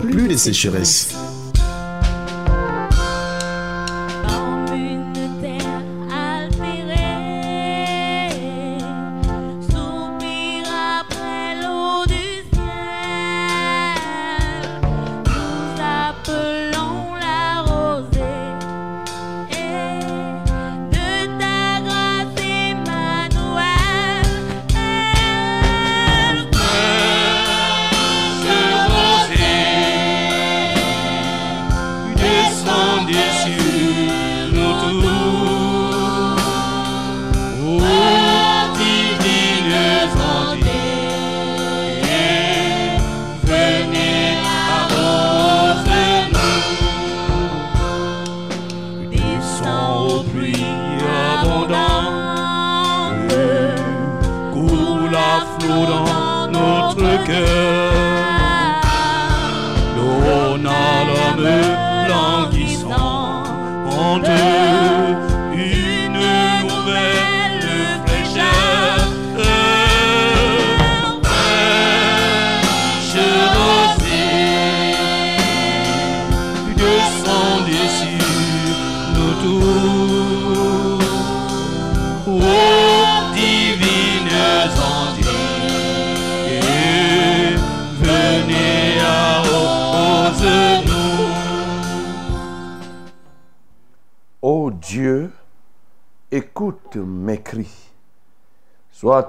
plus de sécheresse.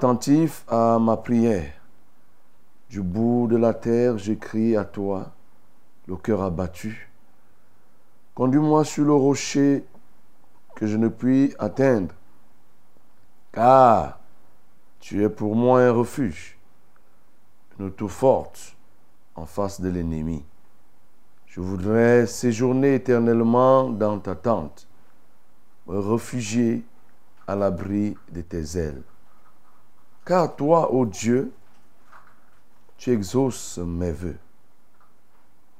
Attentif à ma prière. Du bout de la terre, je crie à toi, le cœur abattu. Conduis-moi sur le rocher que je ne puis atteindre, car tu es pour moi un refuge, une tour forte en face de l'ennemi. Je voudrais séjourner éternellement dans ta tente, me réfugier à l'abri de tes ailes. Car toi, ô Dieu, tu exauces mes voeux.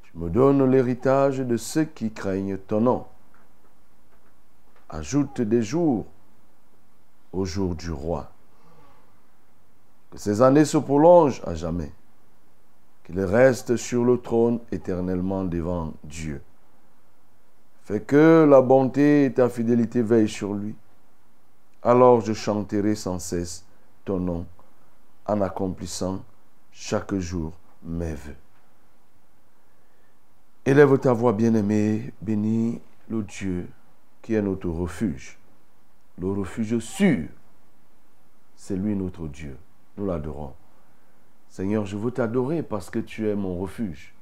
Tu me donnes l'héritage de ceux qui craignent ton nom. Ajoute des jours au jour du roi. Que ces années se prolongent à jamais. Qu'il reste sur le trône éternellement devant Dieu. Fais que la bonté et ta fidélité veillent sur lui. Alors je chanterai sans cesse en accomplissant chaque jour mes voeux. Élève ta voix bien-aimée, bénis le Dieu qui est notre refuge. Le refuge sûr, c'est lui notre Dieu. Nous l'adorons. Seigneur, je veux t'adorer parce que tu es mon refuge.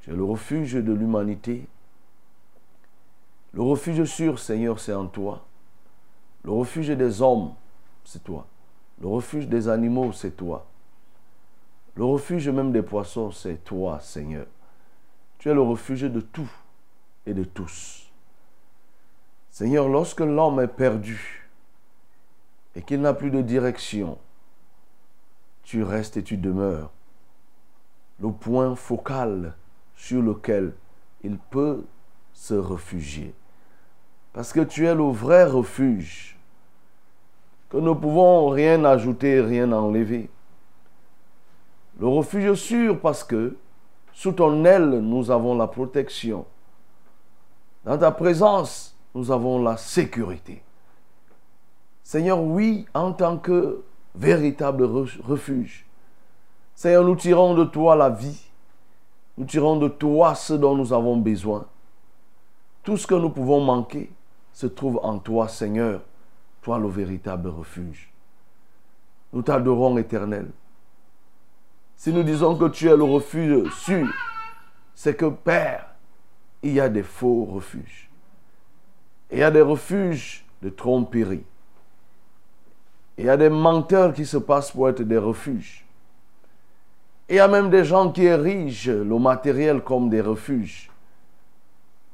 Tu es le refuge de l'humanité. Le refuge sûr, Seigneur, c'est en toi. Le refuge des hommes, c'est toi. Le refuge des animaux, c'est toi. Le refuge même des poissons, c'est toi, Seigneur. Tu es le refuge de tout et de tous. Seigneur, lorsque l'homme est perdu et qu'il n'a plus de direction, tu restes et tu demeures le point focal sur lequel il peut se réfugier. Parce que tu es le vrai refuge, nous ne pouvons rien ajouter, rien enlever. Le refuge sûr parce que sous ton aile, nous avons la protection. Dans ta présence, nous avons la sécurité. Seigneur, oui, en tant que véritable re- refuge. Seigneur, nous tirons de toi la vie. Nous tirons de toi ce dont nous avons besoin. Tout ce que nous pouvons manquer se trouve en toi, Seigneur, toi le véritable refuge. Nous t'adorons, éternel. Si nous disons que tu es le refuge sûr, c'est que, Père, il y a des faux refuges. Il y a des refuges de tromperie. Il y a des menteurs qui se passent pour être des refuges. Il y a même des gens qui érigent le matériel comme des refuges.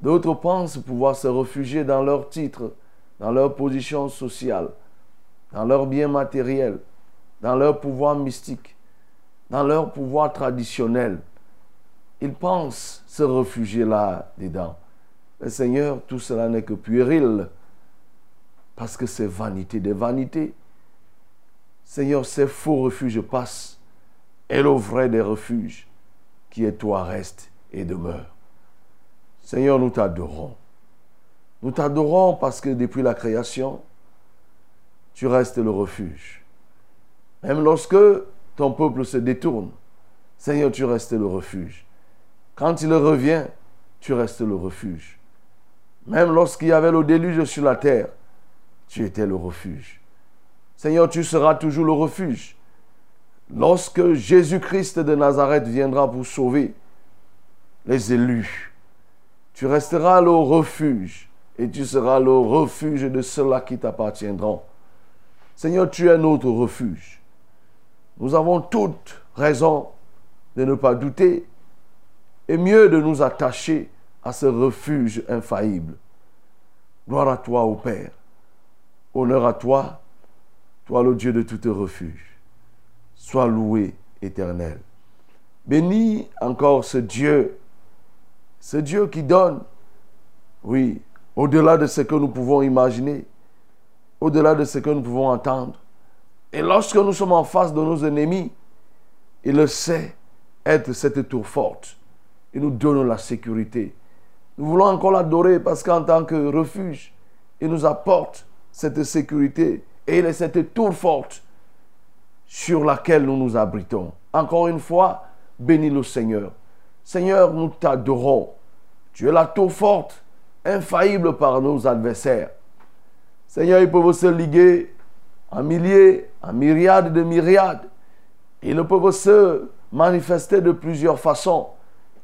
D'autres pensent pouvoir se réfugier dans leur titre, dans leur position sociale, dans leur bien matériel, dans leur pouvoir mystique, dans leur pouvoir traditionnel. Ils pensent se réfugier là-dedans. Mais Seigneur, tout cela n'est que puéril, parce que c'est vanité des vanités. Seigneur, ces faux refuges passent, et le vrai des refuges, qui est toi, reste et demeure. Seigneur, nous t'adorons. Nous t'adorons parce que depuis la création, tu restes le refuge. Même lorsque ton peuple se détourne, Seigneur, tu restes le refuge. Quand il revient, tu restes le refuge. Même lorsqu'il y avait le déluge sur la terre, tu étais le refuge. Seigneur, tu seras toujours le refuge. Lorsque Jésus-Christ de Nazareth viendra pour sauver les élus, tu resteras le refuge et tu seras le refuge de ceux-là qui t'appartiendront. Seigneur, tu es notre refuge. Nous avons toute raison de ne pas douter et mieux de nous attacher à ce refuge infaillible. Gloire à toi, ô Père. Honneur à toi, toi le Dieu de tout refuge. Sois loué, éternel. Bénis encore ce Dieu, ce Dieu qui donne, oui, au-delà de ce que nous pouvons imaginer, au-delà de ce que nous pouvons entendre. Et lorsque nous sommes en face de nos ennemis, il le sait être cette tour forte. Il nous donne la sécurité. Nous voulons encore l'adorer parce qu'en tant que refuge, il nous apporte cette sécurité et il est cette tour forte sur laquelle nous nous abritons. Encore une fois, bénis le Seigneur. Seigneur, nous t'adorons. Tu es la tour forte, infaillible par nos adversaires. Seigneur, ils peuvent se liguer en milliers, en myriades de myriades. Ils peuvent se manifester de plusieurs façons.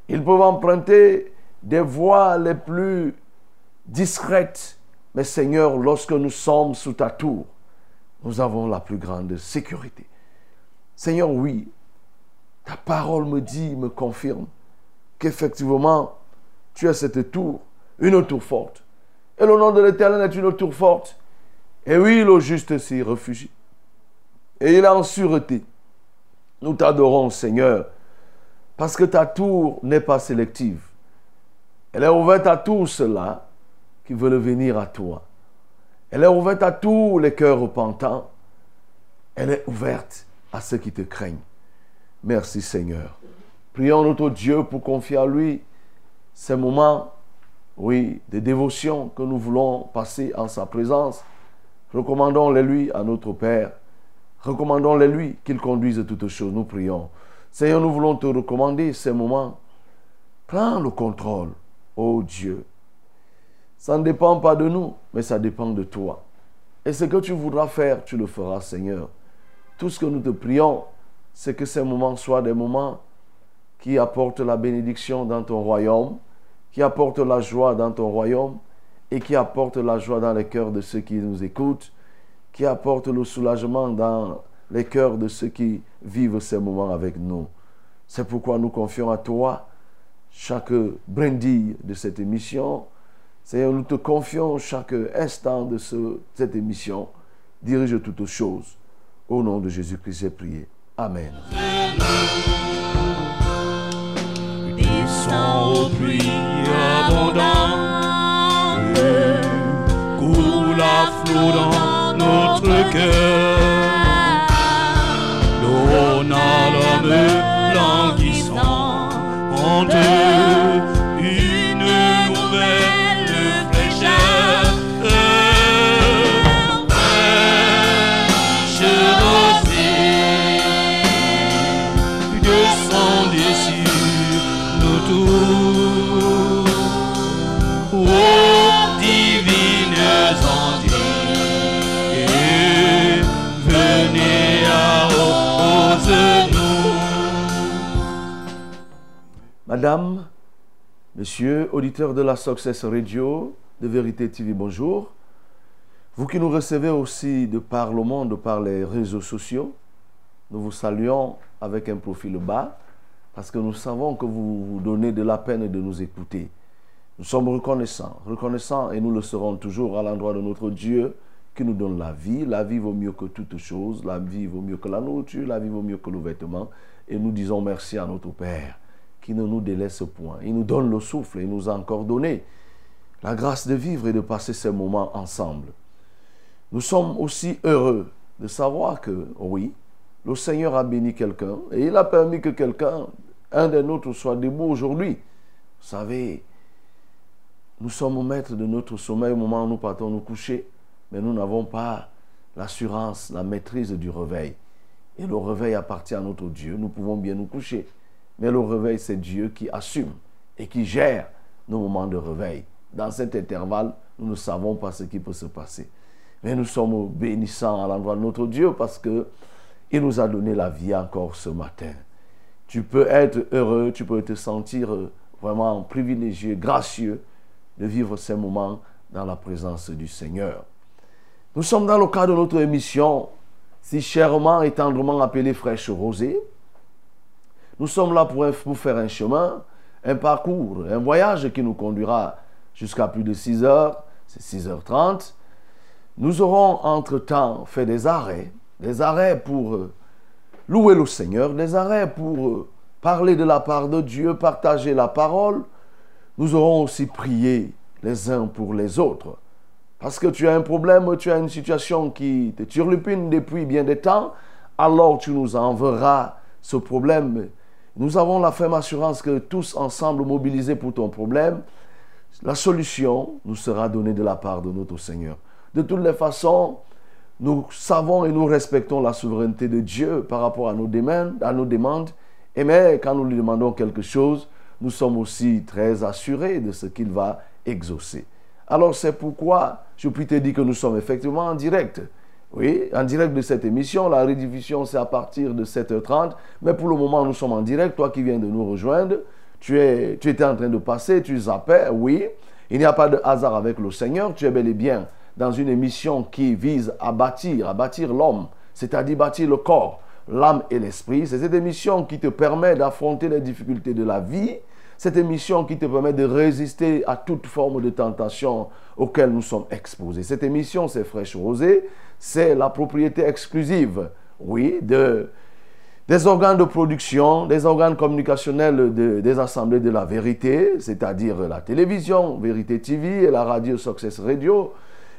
Ils peuvent emprunter des voies les plus discrètes. Mais Seigneur, lorsque nous sommes sous ta tour, nous avons la plus grande sécurité. Seigneur, oui, ta parole me dit, me confirme qu'effectivement, tu as cette tour, une tour forte. Et le nom de l'Éternel est une tour forte. Et oui, le juste s'y réfugie. Et il est en sûreté. Nous t'adorons, Seigneur, parce que ta tour n'est pas sélective. Elle est ouverte à tous ceux-là qui veulent venir à toi. Elle est ouverte à tous les cœurs repentants. Elle est ouverte à ceux qui te craignent. Merci Seigneur. Prions notre Dieu pour confier à lui ces moments, oui, de dévotion que nous voulons passer en sa présence. Recommandons-les lui à notre Père. Recommandons-les lui qu'il conduise toutes choses. Nous prions. Seigneur, nous voulons te recommander ces moments. Prends le contrôle, ô Dieu. Ça ne dépend pas de nous, mais ça dépend de toi. Et ce que tu voudras faire, tu le feras, Seigneur. Tout ce que nous te prions, c'est que ces moments soient des moments qui apportent la bénédiction dans ton royaume, qui apportent la joie dans ton royaume et qui apportent la joie dans les cœurs de ceux qui nous écoutent, qui apportent le soulagement dans les cœurs de ceux qui vivent ces moments avec nous. C'est pourquoi nous confions à toi chaque brindille de cette émission. Seigneur, nous te confions chaque instant de ce- cette émission. Dirige toutes choses. Au nom de Jésus-Christ, j'ai prié. Amen. Abondantes, coule à flot dans notre cœur. Madame, Monsieur, auditeur de la Success Radio, de Vérité TV, bonjour. Vous qui nous recevez aussi de par le monde, par les réseaux sociaux, nous vous saluons avec un profil bas, parce que nous savons que vous vous donnez de la peine de nous écouter. Nous sommes reconnaissants, reconnaissants et nous le serons toujours à l'endroit de notre Dieu qui nous donne la vie. La vie vaut mieux que toute chose, la vie vaut mieux que la nourriture, la vie vaut mieux que le vêtement. Et nous disons merci à notre Père qui ne nous délaisse point. Il nous donne le souffle, il nous a encore donné la grâce de vivre et de passer ces moments ensemble. Nous sommes aussi heureux de savoir que, oui, le Seigneur a béni quelqu'un et il a permis que quelqu'un, un des nôtres, soit debout aujourd'hui. Vous savez, nous sommes maîtres de notre sommeil au moment où nous partons nous coucher, mais nous n'avons pas l'assurance, la maîtrise du réveil. Et le réveil appartient à notre Dieu. Nous pouvons bien nous coucher, mais le réveil, c'est Dieu qui assume et qui gère nos moments de réveil. Dans cet intervalle, nous ne savons pas ce qui peut se passer. Mais nous sommes bénissants à l'endroit de notre Dieu parce que il nous a donné la vie encore ce matin. Tu peux être heureux, tu peux te sentir vraiment privilégié, gracieux de vivre ces moments dans la présence du Seigneur. Nous sommes dans le cadre de notre émission, si chèrement et tendrement appelée Fraîche Rosée. Nous sommes là pour, faire un chemin, un parcours, un voyage qui nous conduira jusqu'à plus de 6 heures, c'est 6h30. Nous aurons entre-temps fait des arrêts, des arrêts pour euh, louer le Seigneur, des arrêts pour euh, parler de la part de Dieu, partager la parole. Nous aurons aussi prié les uns pour les autres. Parce que tu as un problème, tu as une situation qui te turlupine depuis bien des temps, alors tu nous enverras ce problème. Nous avons la ferme assurance que tous ensemble mobilisés pour ton problème, la solution nous sera donnée de la part de notre Seigneur. De toutes les façons, nous savons et nous respectons la souveraineté de Dieu par rapport à nos demandes. Et mais quand nous lui demandons quelque chose, nous sommes aussi très assurés de ce qu'il va exaucer. Alors c'est pourquoi je puis te dire que nous sommes effectivement en direct. Oui, en direct de cette émission. La rediffusion, c'est à partir de 7h30. Mais pour le moment, nous sommes en direct. Toi qui viens de nous rejoindre, tu, es, tu étais en train de passer, tu zappais, oui. Il n'y a pas de hasard avec le Seigneur. Tu es bel et bien dans une émission qui vise à bâtir, à bâtir l'homme, c'est-à-dire bâtir le corps, l'âme et l'esprit. C'est cette émission qui te permet d'affronter les difficultés de la vie. Cette émission qui te permet de résister à toute forme de tentation auxquelles nous sommes exposés. Cette émission, c'est Fraîche Rosée, c'est la propriété exclusive, oui, de, des organes de production, des organes communicationnels de- des assemblées de la vérité, c'est-à-dire la télévision, Vérité TV et la radio Success Radio,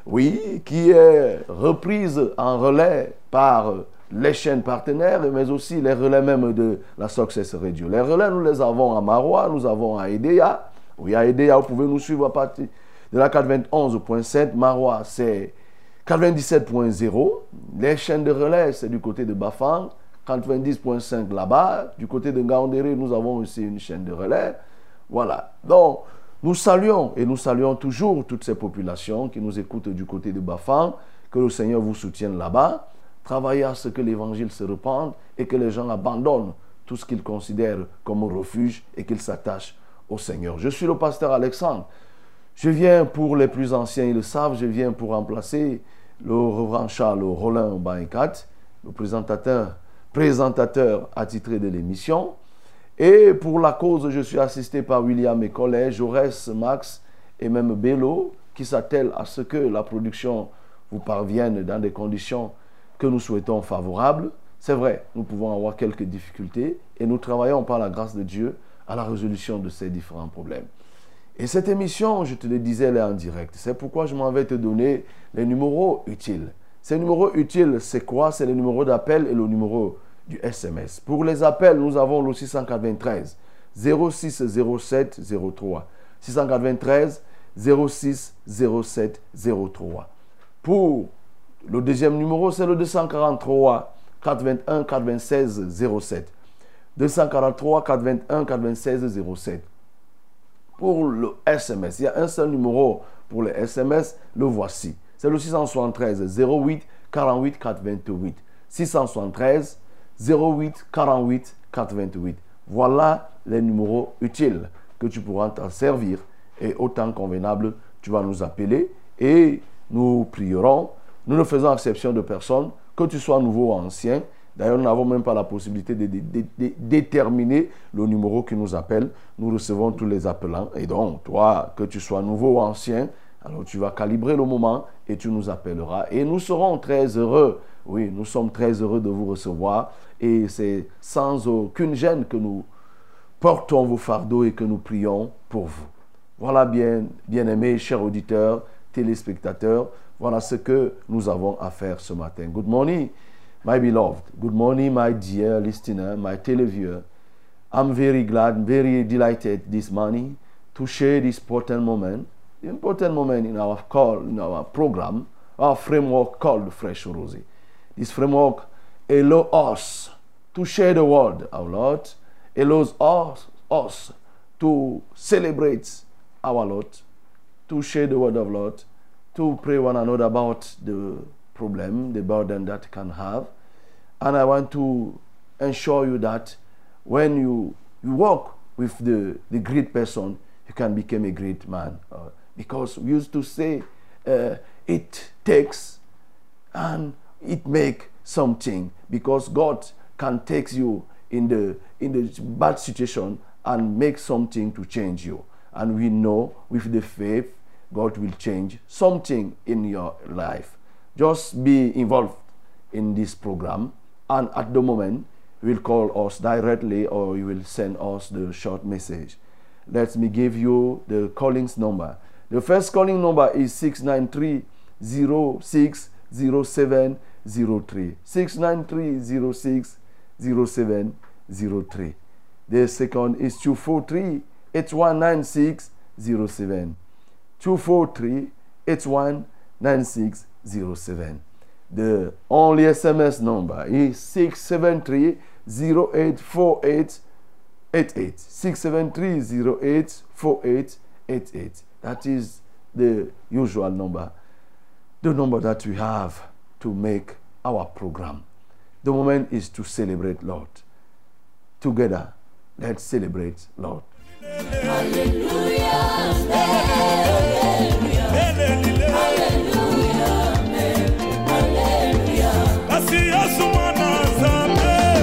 oui, qui est reprise en relais par les chaînes partenaires, mais aussi les relais même de la Success Radio. Les relais, nous les avons à Marois, nous avons à Edea. Oui, à Edea, vous pouvez nous suivre à partir de la 91.7. Marois, c'est 97.0. Les chaînes de relais, c'est du côté de Bafang. 90.5 là-bas. Du côté de Gaondéré, nous avons aussi une chaîne de relais. Voilà. Donc, nous saluons et nous saluons toujours toutes ces populations qui nous écoutent du côté de Bafang. Que le Seigneur vous soutienne là-bas. Travaillez à ce que l'évangile se répande et que les gens abandonnent tout ce qu'ils considèrent comme refuge et qu'ils s'attachent au Seigneur. Je suis le pasteur Alexandre. Je viens pour les plus anciens, ils le savent, je viens pour remplacer le reverend Charles Rollin Baïkat, le présentateur, présentateur attitré de l'émission. Et pour la cause, je suis assisté par William et collègues, Jaurès, Max et même Bello, qui s'attellent à ce que la production vous parvienne dans des conditions que nous souhaitons favorables. C'est vrai, nous pouvons avoir quelques difficultés et nous travaillons par la grâce de Dieu à la résolution de ces différents problèmes. Et cette émission, je te le disais, elle est en direct. C'est pourquoi je m'en vais te donner les numéros utiles. Ces numéros utiles, c'est quoi? C'est le numéro d'appel et le numéro du SMS. Pour les appels, nous avons le 693 06 07 03. 693 06 07 03. Pour le deuxième numéro, c'est le 243 81 96 07. 243 81 96 07 pour le SMS. Il y a un seul numéro pour le SMS, le voici. C'est le 673 08 48 428. 673 08 48 428. Voilà les numéros utiles que tu pourras t'en servir. Et autant convenable, tu vas nous appeler et nous prierons. Nous ne faisons exception de personne, que tu sois nouveau ou ancien, D'ailleurs, nous n'avons même pas la possibilité de, déterminer le numéro qui nous appelle. Nous recevons tous les appelants. Et donc, toi, que tu sois nouveau ou ancien, alors tu vas calibrer le moment et tu nous appelleras. Et nous serons très heureux. Oui, nous sommes très heureux de vous recevoir. Et c'est sans aucune gêne que nous portons vos fardeaux et que nous prions pour vous. Voilà, bien, bien aimés, chers auditeurs, téléspectateurs, voilà ce que nous avons à faire ce matin. Good morning, my beloved. Good morning, my dear listener, my televiewer. I'm very glad, very delighted this morning to share this important moment, important moment in our call, in our program, our framework called Fresh Rosy. This framework allows us to share the word, our Lord, allows us, us to celebrate our Lord, to share the word of Lord, to pray one another about the problem, the burden that can have. And I want to ensure you that when you, you walk with the, the great person, you can become a great man. Uh, because we used to say uh, it takes and it make something because God can take you in the in the bad situation and make something to change you. And we know with the faith, God will change something in your life. Just be involved in this program, and at the moment, you will call us directly or you will send us the short message. Let me give you the callings number. The first calling number is 693 060703. 693 060703. The second is 243 819607. 243 819607. The only SMS number is 673 0848 88 673 084888 that is the usual number. The number that we have to make our program. The moment is to celebrate lord. Together let's celebrate lord. Kasi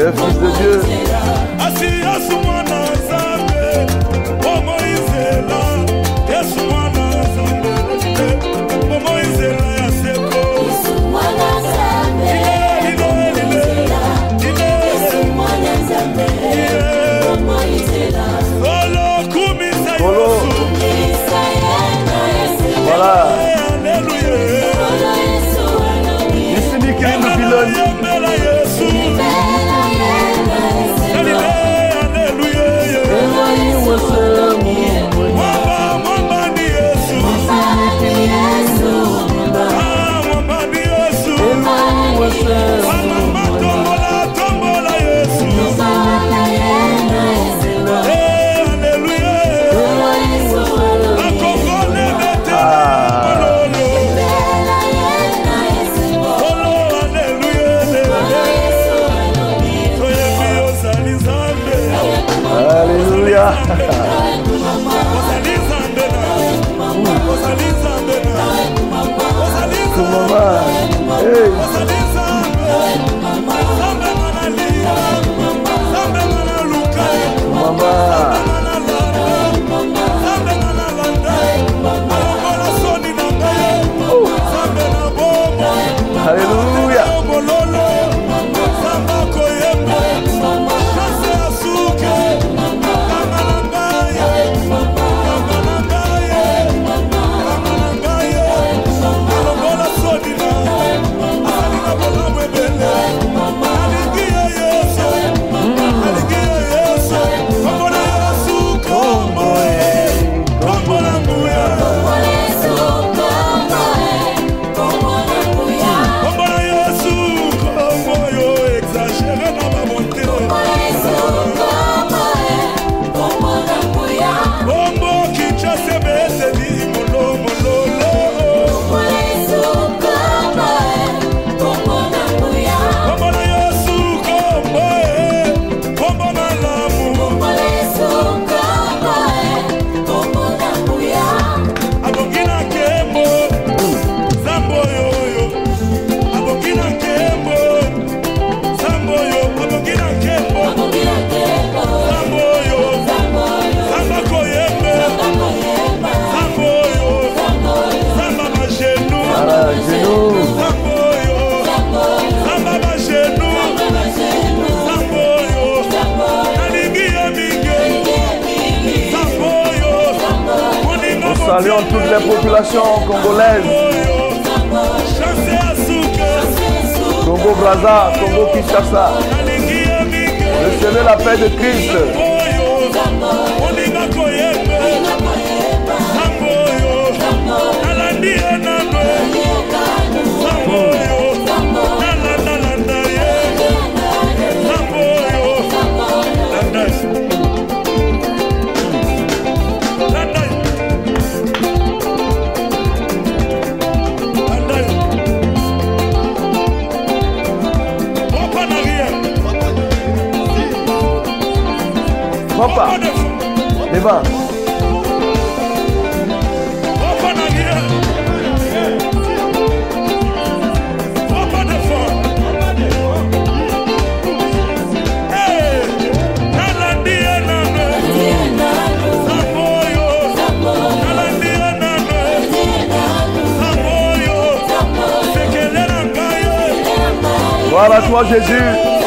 es fils de dieu saluons congolaises, Chancé à souke, Congo Brazza, Congo Kinshasa. Recevez la paix de Christ. Opa. Devant. Voilà toi Jésus.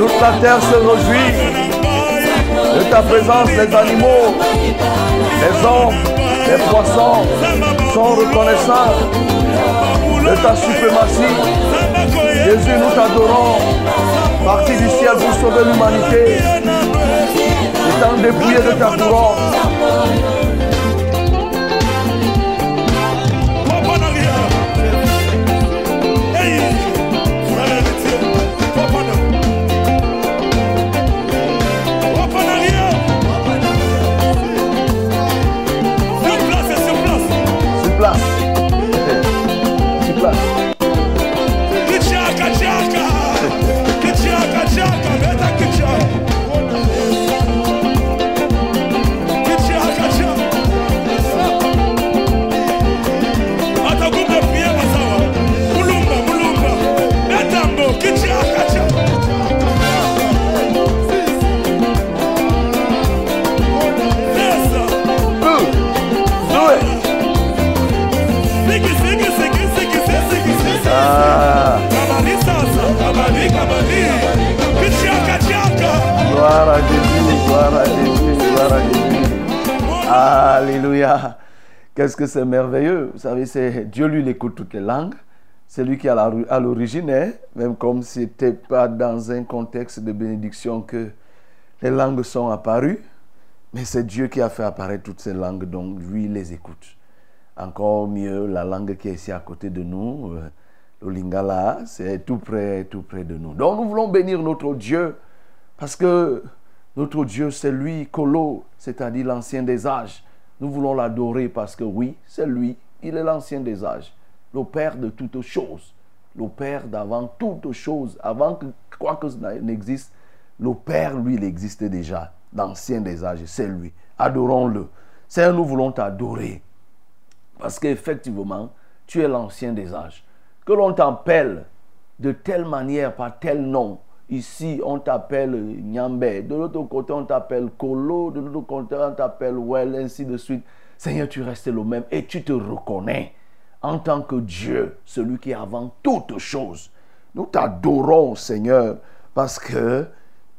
Toute la terre se réjouit de ta présence. Les animaux, les hommes, les poissons sont reconnaissants de ta suprématie. Jésus, nous t'adorons. Parti du ciel pour sauver l'humanité. Étant dépouillé de ta couronne. Que c'est merveilleux. Vous savez, Dieu, lui, écoute toutes les langues. C'est lui qui est à l'origine, hein, même comme ce n'était pas dans un contexte de bénédiction que les langues sont apparues. Mais c'est Dieu qui a fait apparaître toutes ces langues, donc lui, les écoute. Encore mieux, la langue qui est ici à côté de nous, euh, le lingala, c'est tout près, tout près de nous. Donc nous voulons bénir notre Dieu, parce que notre Dieu, c'est lui, Kolo, c'est-à-dire l'ancien des âges. Nous voulons l'adorer parce que oui, c'est lui, il est l'ancien des âges, le Père de toutes choses, le Père d'avant toutes choses, avant que quoi que n'existe, le Père, lui, il existait déjà, l'ancien des âges, c'est lui. Adorons-le. Seigneur, nous voulons t'adorer. Parce qu'effectivement, tu es l'ancien des âges. Que l'on t'appelle de telle manière, par tel nom. Ici, on t'appelle Nyambé. De l'autre côté, on t'appelle Kolo. De l'autre côté, on t'appelle Well, ainsi de suite. Seigneur, tu restes le même et tu te reconnais en tant que Dieu, celui qui est avant toutes choses. Nous t'adorons, Seigneur, parce que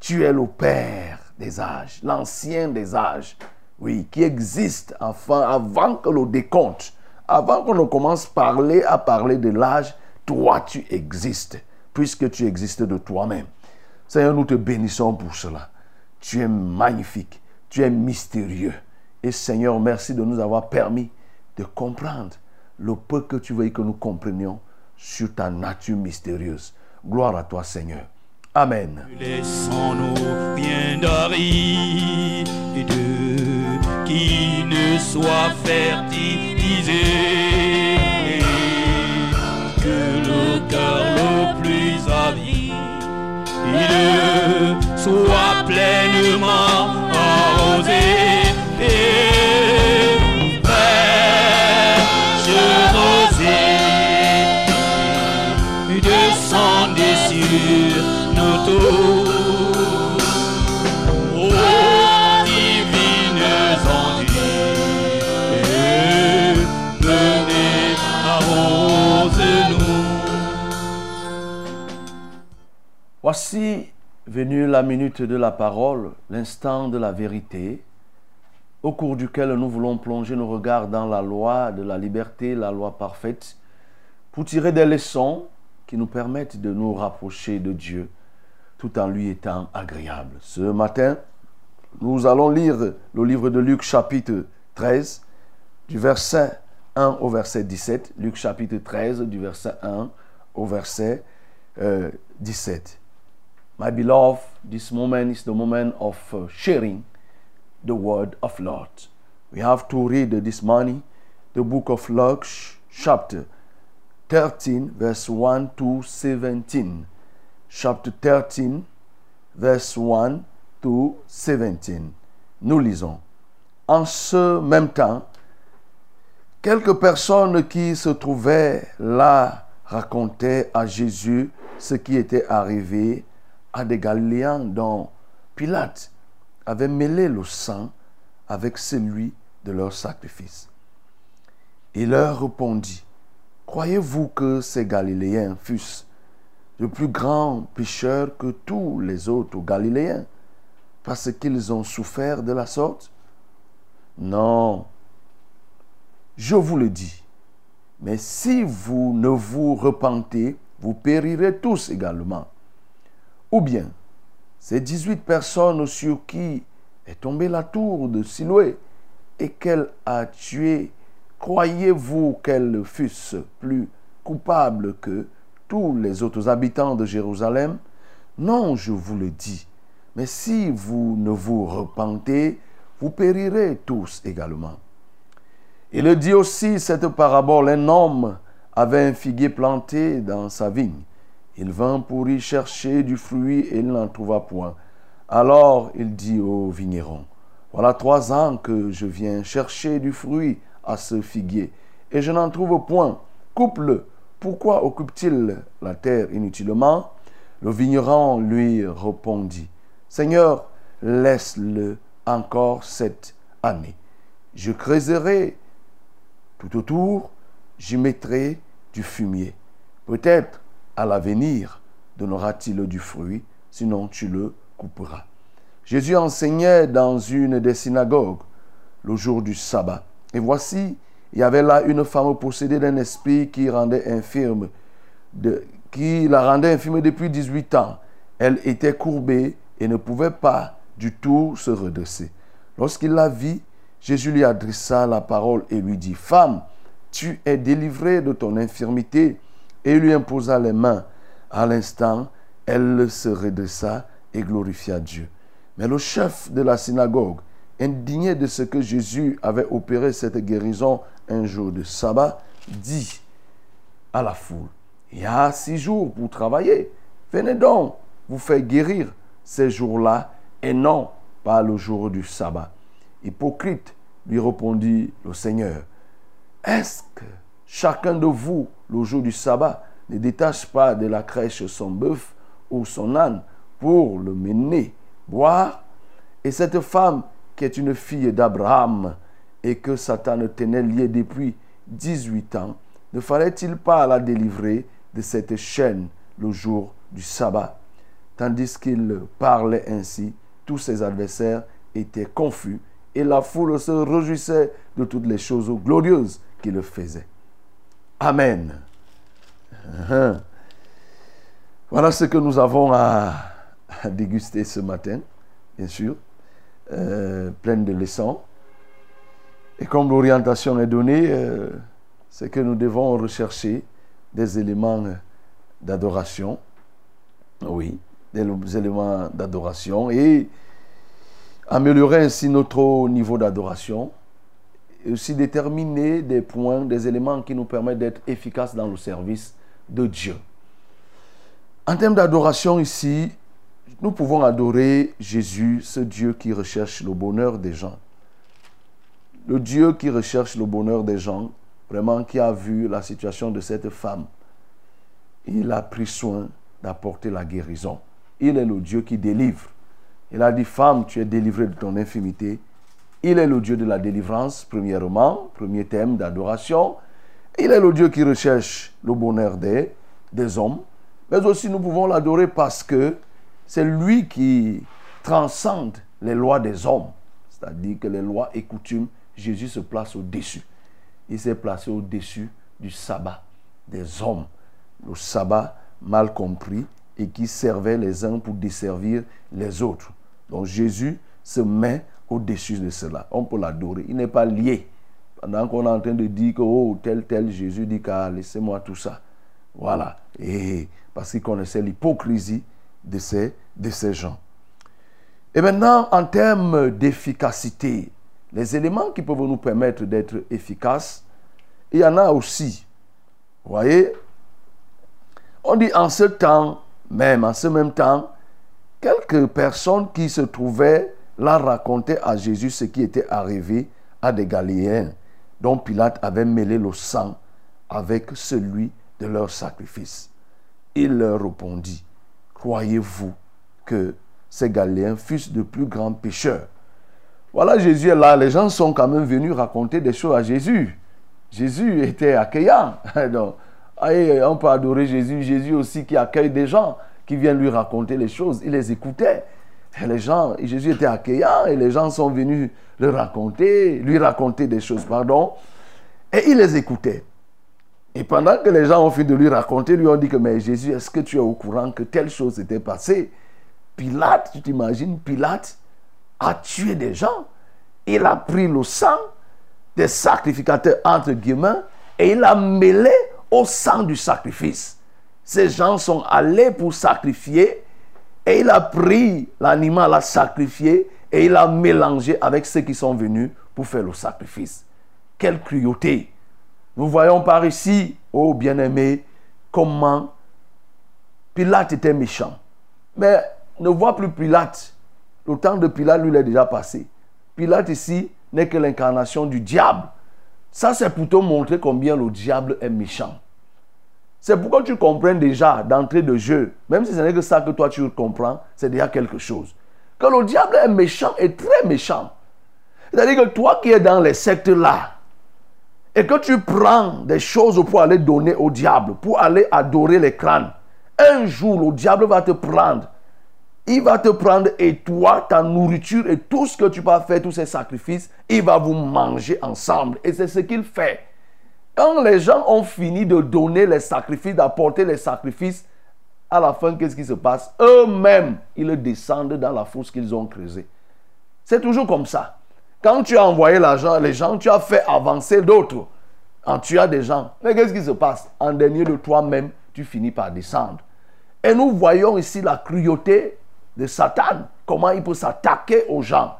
tu es le Père des âges, l'ancien des âges, oui, qui existe enfin avant que le décompte, avant qu'on commence parler à parler de l'âge, toi tu existes, puisque tu existes de toi-même. Seigneur, nous te bénissons pour cela. Tu es magnifique, tu es mystérieux. Et Seigneur, merci de nous avoir permis de comprendre le peu que tu veux que nous comprenions sur ta nature mystérieuse. Gloire à toi, Seigneur. Amen. Laissons-nous rien d'aride qui ne soit fertilisé. Soit pleinement Venue la minute de la parole, l'instant de la vérité. au cours duquel nous voulons plonger nos regards dans la loi de la liberté, la loi parfaite, pour tirer des leçons qui nous permettent de nous rapprocher de Dieu tout en lui étant agréable. Ce matin, nous allons lire le livre de Luc chapitre 13, du verset 1 au verset 17. Luc chapitre 13, du verset 1 au verset euh, 17. My beloved, this moment is the moment of uh, sharing the word of Lord. We have to read this morning the book of Luke, chapter 13, verse 1 to 17. Chapter 13, verse 1 to 17. Nous lisons. En ce même temps, quelques personnes qui se trouvaient là racontaient à Jésus ce qui était arrivé à des Galiléens dont Pilate avait mêlé le sang avec celui de leur sacrifice. Il leur répondit, Croyez-vous que ces Galiléens fussent de plus grands pécheurs que tous les autres Galiléens parce qu'ils ont souffert de la sorte? Non, je vous le dis. Mais si vous ne vous repentez, vous périrez tous également. Ou bien, ces 18 personnes sur qui est tombée la tour de Siloé et qu'elle a tué, croyez-vous qu'elles fussent plus coupables que tous les autres habitants de Jérusalem? Non, je vous le dis. Mais si vous ne vous repentez, vous périrez tous également. Il dit aussi cette parabole, un homme avait un figuier planté dans sa vigne. Il vint pour y chercher du fruit et il n'en trouva point. Alors il dit au vigneron, voilà trois ans que je viens chercher du fruit à ce figuier et je n'en trouve point. Coupe-le. Pourquoi occupe-t-il la terre inutilement? Le vigneron lui répondit, Seigneur, laisse-le encore cette année. Je creuserai tout autour, j'y mettrai du fumier. Peut-être à l'avenir donnera-t-il du fruit, sinon tu le couperas. Jésus enseignait dans une des synagogues le jour du sabbat. Et voici, il y avait là une femme possédée d'un esprit qui rendait infirme, qui la rendait infirme depuis 18 ans. Elle était courbée et ne pouvait pas du tout se redresser. Lorsqu'il la vit, Jésus lui adressa la parole et lui dit, Femme, tu es délivrée de ton infirmité. Et lui imposa les mains. À l'instant, elle se redressa et glorifia Dieu. Mais le chef de la synagogue, indigné de ce que Jésus avait opéré cette guérison un jour de sabbat, dit à la foule, il y a six jours pour travailler. Venez donc vous faire guérir ces jours-là et non pas le jour du sabbat. Hypocrite, lui répondit le Seigneur, est-ce que chacun de vous, le jour du sabbat, ne détache pas de la crèche son bœuf ou son âne pour le mener boire Et cette femme qui est une fille d'Abraham et que Satan tenait liée depuis 18 ans, ne fallait-il pas la délivrer de cette chaîne le jour du sabbat? Tandis qu'il parlait ainsi, tous ses adversaires étaient confus et la foule se réjouissait de toutes les choses glorieuses qu'il faisait. Amen. Uhum. Voilà ce que nous avons à, déguster ce matin, bien sûr, euh, plein de leçons. Et comme l'orientation est donnée, euh, c'est que nous devons rechercher des éléments d'adoration. Oui, des éléments d'adoration et améliorer ainsi notre niveau d'adoration aussi déterminer des points, des éléments qui nous permettent d'être efficaces dans le service de Dieu. En termes d'adoration ici, nous pouvons adorer Jésus, ce Dieu qui recherche le bonheur des gens. Le Dieu qui recherche le bonheur des gens, vraiment qui a vu la situation de cette femme. Il a pris soin d'apporter la guérison. Il est le Dieu qui délivre. Il a dit, femme, tu es délivrée de ton infimité. Il est le Dieu de la délivrance, premièrement, premier thème d'adoration. Il est le Dieu qui recherche le bonheur des, des hommes. Mais aussi nous pouvons l'adorer parce que c'est lui qui transcende les lois des hommes. c'est-à-dire que les lois et coutumes, Jésus se place au-dessus. Il s'est placé au-dessus du sabbat des hommes. Le sabbat mal compris et qui servait les uns pour desservir les autres. Donc Jésus se met au-dessus de cela. On peut l'adorer. Il n'est pas lié. Pendant qu'on est en train de dire que oh, tel, tel, Jésus dit qu'à laissez-moi tout ça. Voilà. Et parce qu'il connaissait l'hypocrisie de ces, de ces gens. Et maintenant, en termes d'efficacité, les éléments qui peuvent nous permettre d'être efficaces, il y en a aussi. Vous voyez? On dit en ce temps, même en ce même temps, quelques personnes qui se trouvaient là racontaient à Jésus ce qui était arrivé à des Galiléens, dont Pilate avait mêlé le sang avec celui de leur sacrifice. Il leur répondit, croyez-vous que ces Galiléens fussent de plus grands pécheurs? Voilà, Jésus est là, les gens sont quand même venus raconter des choses à Jésus. Jésus était accueillant. Donc, on peut adorer Jésus, Jésus aussi qui accueille des gens qui viennent lui raconter les choses. Il les écoutait. Et les gens, Jésus était accueillant et les gens sont venus le raconter, lui raconter des choses, pardon. Et il les écoutait. Et pendant que les gens ont fini de lui raconter, lui ont dit que, mais Jésus, est-ce que tu es au courant que telle chose s'était passée? Pilate, tu t'imagines, Pilate a tué des gens. Il a pris le sang des sacrificateurs, entre guillemets, et il l'a mêlé au sang du sacrifice. Ces gens sont allés pour sacrifier, et il a pris l'animal à sacrifier, et il a mélangé avec ceux qui sont venus pour faire le sacrifice. Quelle cruauté nous voyons par ici, oh bien-aimé, comment Pilate était méchant. Mais ne vois plus Pilate. Le temps de Pilate, lui, il est déjà passé. Pilate ici n'est que l'incarnation du diable. Ça, c'est pour te montrer combien le diable est méchant. C'est pourquoi tu comprends déjà d'entrée de jeu, même si ce n'est que ça que toi tu comprends, c'est déjà quelque chose. Que le diable est méchant et très méchant. C'est-à-dire que toi qui es dans les sectes là, et que tu prends des choses pour aller donner au diable, pour aller adorer les crânes, un jour le diable va te prendre. Il va te prendre et toi, ta nourriture et tout ce que tu vas faire, tous ces sacrifices, il va vous manger ensemble. Et c'est ce qu'il fait. Quand les gens ont fini de donner les sacrifices, d'apporter les sacrifices, à la fin, qu'est-ce qui se passe? Eux-mêmes, ils descendent dans la fosse qu'ils ont creusée. C'est toujours comme ça. Quand tu as envoyé l'argent, les gens, tu as fait avancer d'autres en tuant des gens. Mais qu'est-ce qui se passe? En dernier de toi-même, tu finis par descendre. Et nous voyons ici la cruauté de Satan, comment il peut s'attaquer aux gens?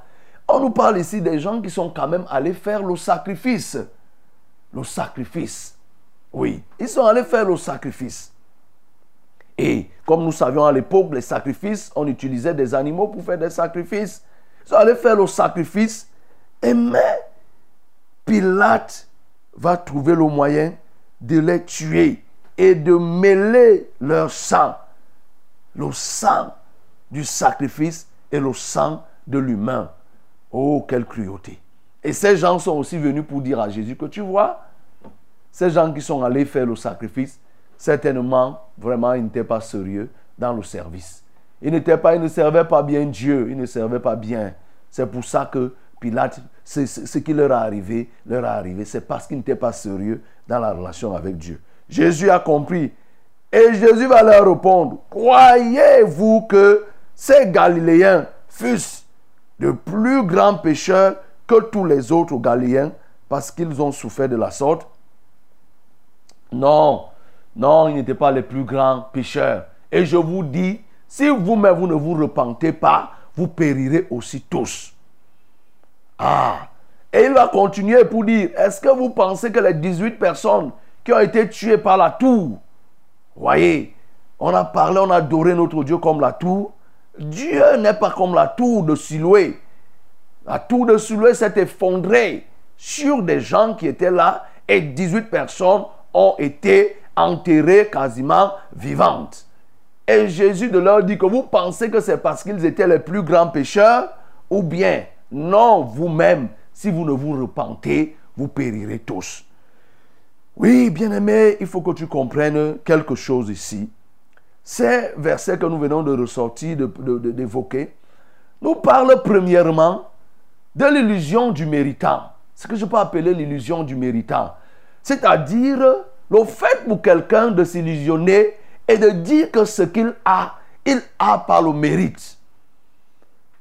On nous parle ici des gens qui sont quand même allés faire le sacrifice. Le sacrifice. Oui, ils sont allés faire le sacrifice. Et comme nous savions à l'époque, les sacrifices, on utilisait des animaux pour faire des sacrifices. Ils sont allés faire le sacrifice et mais Pilate va trouver le moyen de les tuer et de mêler leur sang, le sang du sacrifice et le sang de l'humain. Oh, quelle cruauté. Et ces gens sont aussi venus pour dire à Jésus que tu vois, ces gens qui sont allés faire le sacrifice, certainement, vraiment, ils n'étaient pas sérieux dans le service. Ils pas, ils ne servaient pas bien Dieu, ils ne servaient pas bien. C'est pour ça que Pilate, ce qui leur est arrivé, leur est arrivé. C'est parce qu'ils n'étaient pas sérieux dans la relation avec Dieu. Jésus a compris. Et Jésus va leur répondre, croyez-vous que ces Galiléens fussent de plus grands pécheurs que tous les autres Galiléens parce qu'ils ont souffert de la sorte Non, non, ils n'étaient pas les plus grands pécheurs. Et je vous dis, si vous-même vous ne vous repentez pas, vous périrez aussi tous. Ah Et il va continuer pour dire, est-ce que vous pensez que les 18 personnes qui ont été tuées par la tour, voyez, on a parlé, on a adoré notre Dieu comme la tour. Dieu n'est pas comme la tour de Siloé. La tour de Siloé s'est effondrée sur des gens qui étaient là et 18 personnes ont été enterrées quasiment vivantes. Et Jésus de leur dit que vous pensez que c'est parce qu'ils étaient les plus grands pécheurs ou bien non, vous-même, si vous ne vous repentez, vous périrez tous. Oui, bien-aimé, il faut que tu comprennes quelque chose ici. Ces versets que nous venons de ressortir, d'évoquer, nous parlent premièrement de l'illusion du méritant. Ce que je peux appeler l'illusion du méritant. C'est-à-dire le fait pour quelqu'un de s'illusionner et de dire que ce qu'il a, il a par le mérite.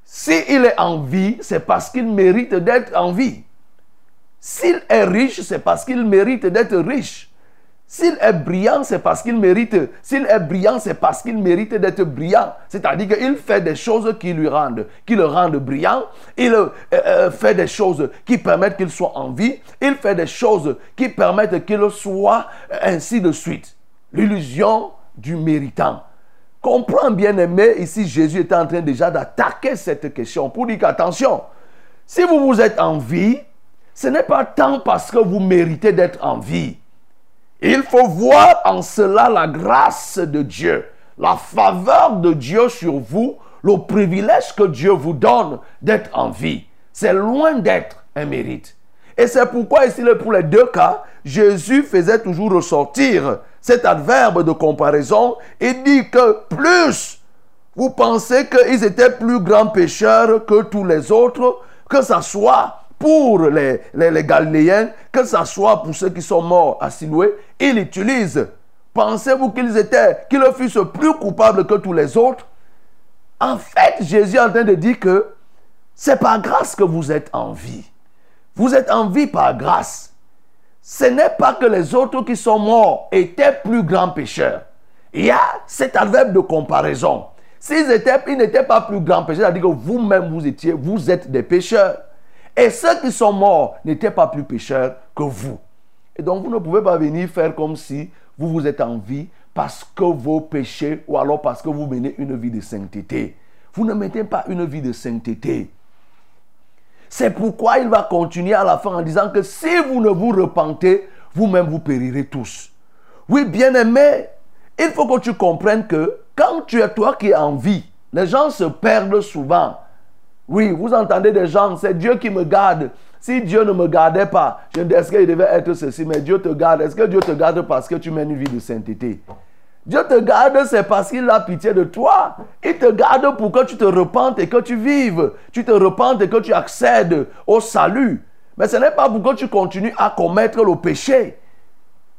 S'il est en vie, c'est parce qu'il mérite d'être en vie. S'il est riche, c'est parce qu'il mérite d'être riche. S'il est brillant, c'est parce qu'il mérite. S'il est brillant, c'est parce qu'il mérite d'être brillant. C'est-à-dire qu'il fait des choses qui lui rendent, qui le rendent brillant. Il euh, euh, fait des choses qui permettent qu'il soit en vie. Il fait des choses qui permettent qu'il soit euh, ainsi de suite. L'illusion du méritant. Comprends bien aimé, ici Jésus est en train déjà d'attaquer cette question pour dire qu'attention, si vous vous êtes en vie, ce n'est pas tant parce que vous méritez d'être en vie. Il faut voir en cela la grâce de Dieu, la faveur de Dieu sur vous, le privilège que Dieu vous donne d'être en vie. C'est loin d'être un mérite. Et c'est pourquoi ici, pour les deux cas, Jésus faisait toujours ressortir cet adverbe de comparaison et dit que plus vous pensez qu'ils étaient plus grands pécheurs que tous les autres, que ce soit pour les, Galiléens, que ce soit pour ceux qui sont morts à Siloué, il utilise. Pensez-vous qu'ils étaient, qu'ils fussent plus coupables que tous les autres? En fait, Jésus est en train de dire que c'est par grâce que vous êtes en vie. Vous êtes en vie par grâce. Ce n'est pas que les autres qui sont morts étaient plus grands pécheurs. Il y a cet adverbe de comparaison. S'ils étaient, ils n'étaient pas plus grands pécheurs, c'est-à-dire que vous-même vous étiez, vous êtes des pécheurs. Et ceux qui sont morts n'étaient pas plus pécheurs que vous. Et donc vous ne pouvez pas venir faire comme si vous vous êtes en vie parce que vos péchés ou alors parce que vous menez une vie de sainteté. Vous ne mettez pas une vie de sainteté. C'est pourquoi il va continuer à la fin en disant que si vous ne vous repentez, vous-même vous périrez tous. Oui, bien-aimé, il faut que tu comprennes que quand tu es toi qui es en vie, les gens se perdent souvent. Oui, vous entendez des gens, c'est Dieu qui me garde. Si Dieu ne me gardait pas, est-ce qu'il devait être ceci, mais Dieu te garde. Est-ce que Dieu te garde parce que tu mènes une vie de sainteté? Dieu te garde, c'est parce qu'il a pitié de toi. Il te garde pour que tu te repentes et que tu vives. Tu te repentes et que tu accèdes au salut. Mais ce n'est pas pour que tu continues à commettre le péché.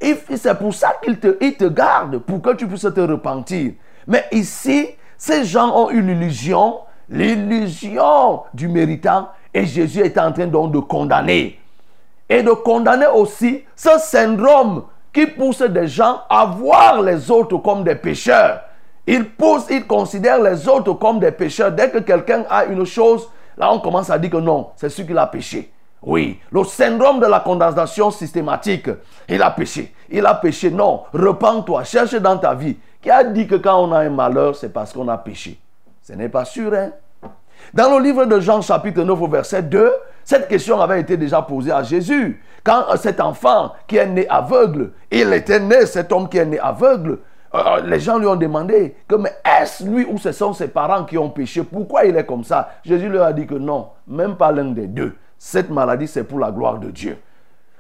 C'est pour ça qu'il te, te garde, pour que tu puisses te repentir. Mais ici, ces gens ont une illusion l'illusion du méritant. Et Jésus est en train donc de condamner. Et de condamner aussi ce syndrome qui pousse des gens à voir les autres comme des pécheurs. Il pousse, il considère les autres comme des pécheurs. Dès que quelqu'un a une chose, là on commence à dire que non, c'est celui qui l'a péché. Oui, le syndrome de la condamnation systématique. Il a péché. Il a péché. Non, repens-toi, cherche dans ta vie. Qui a dit que quand on a un malheur, c'est parce qu'on a péché? Ce n'est pas sûr, hein? Dans le livre de Jean chapitre 9 au verset 2, cette question avait été déjà posée à Jésus. Quand cet enfant qui est né aveugle, il était né, cet homme qui est né aveugle, euh, les gens lui ont demandé que est-ce lui ou ce sont ses parents qui ont péché? Pourquoi il est comme ça? Jésus leur a dit que non, même pas l'un des deux. Cette maladie, c'est pour la gloire de Dieu.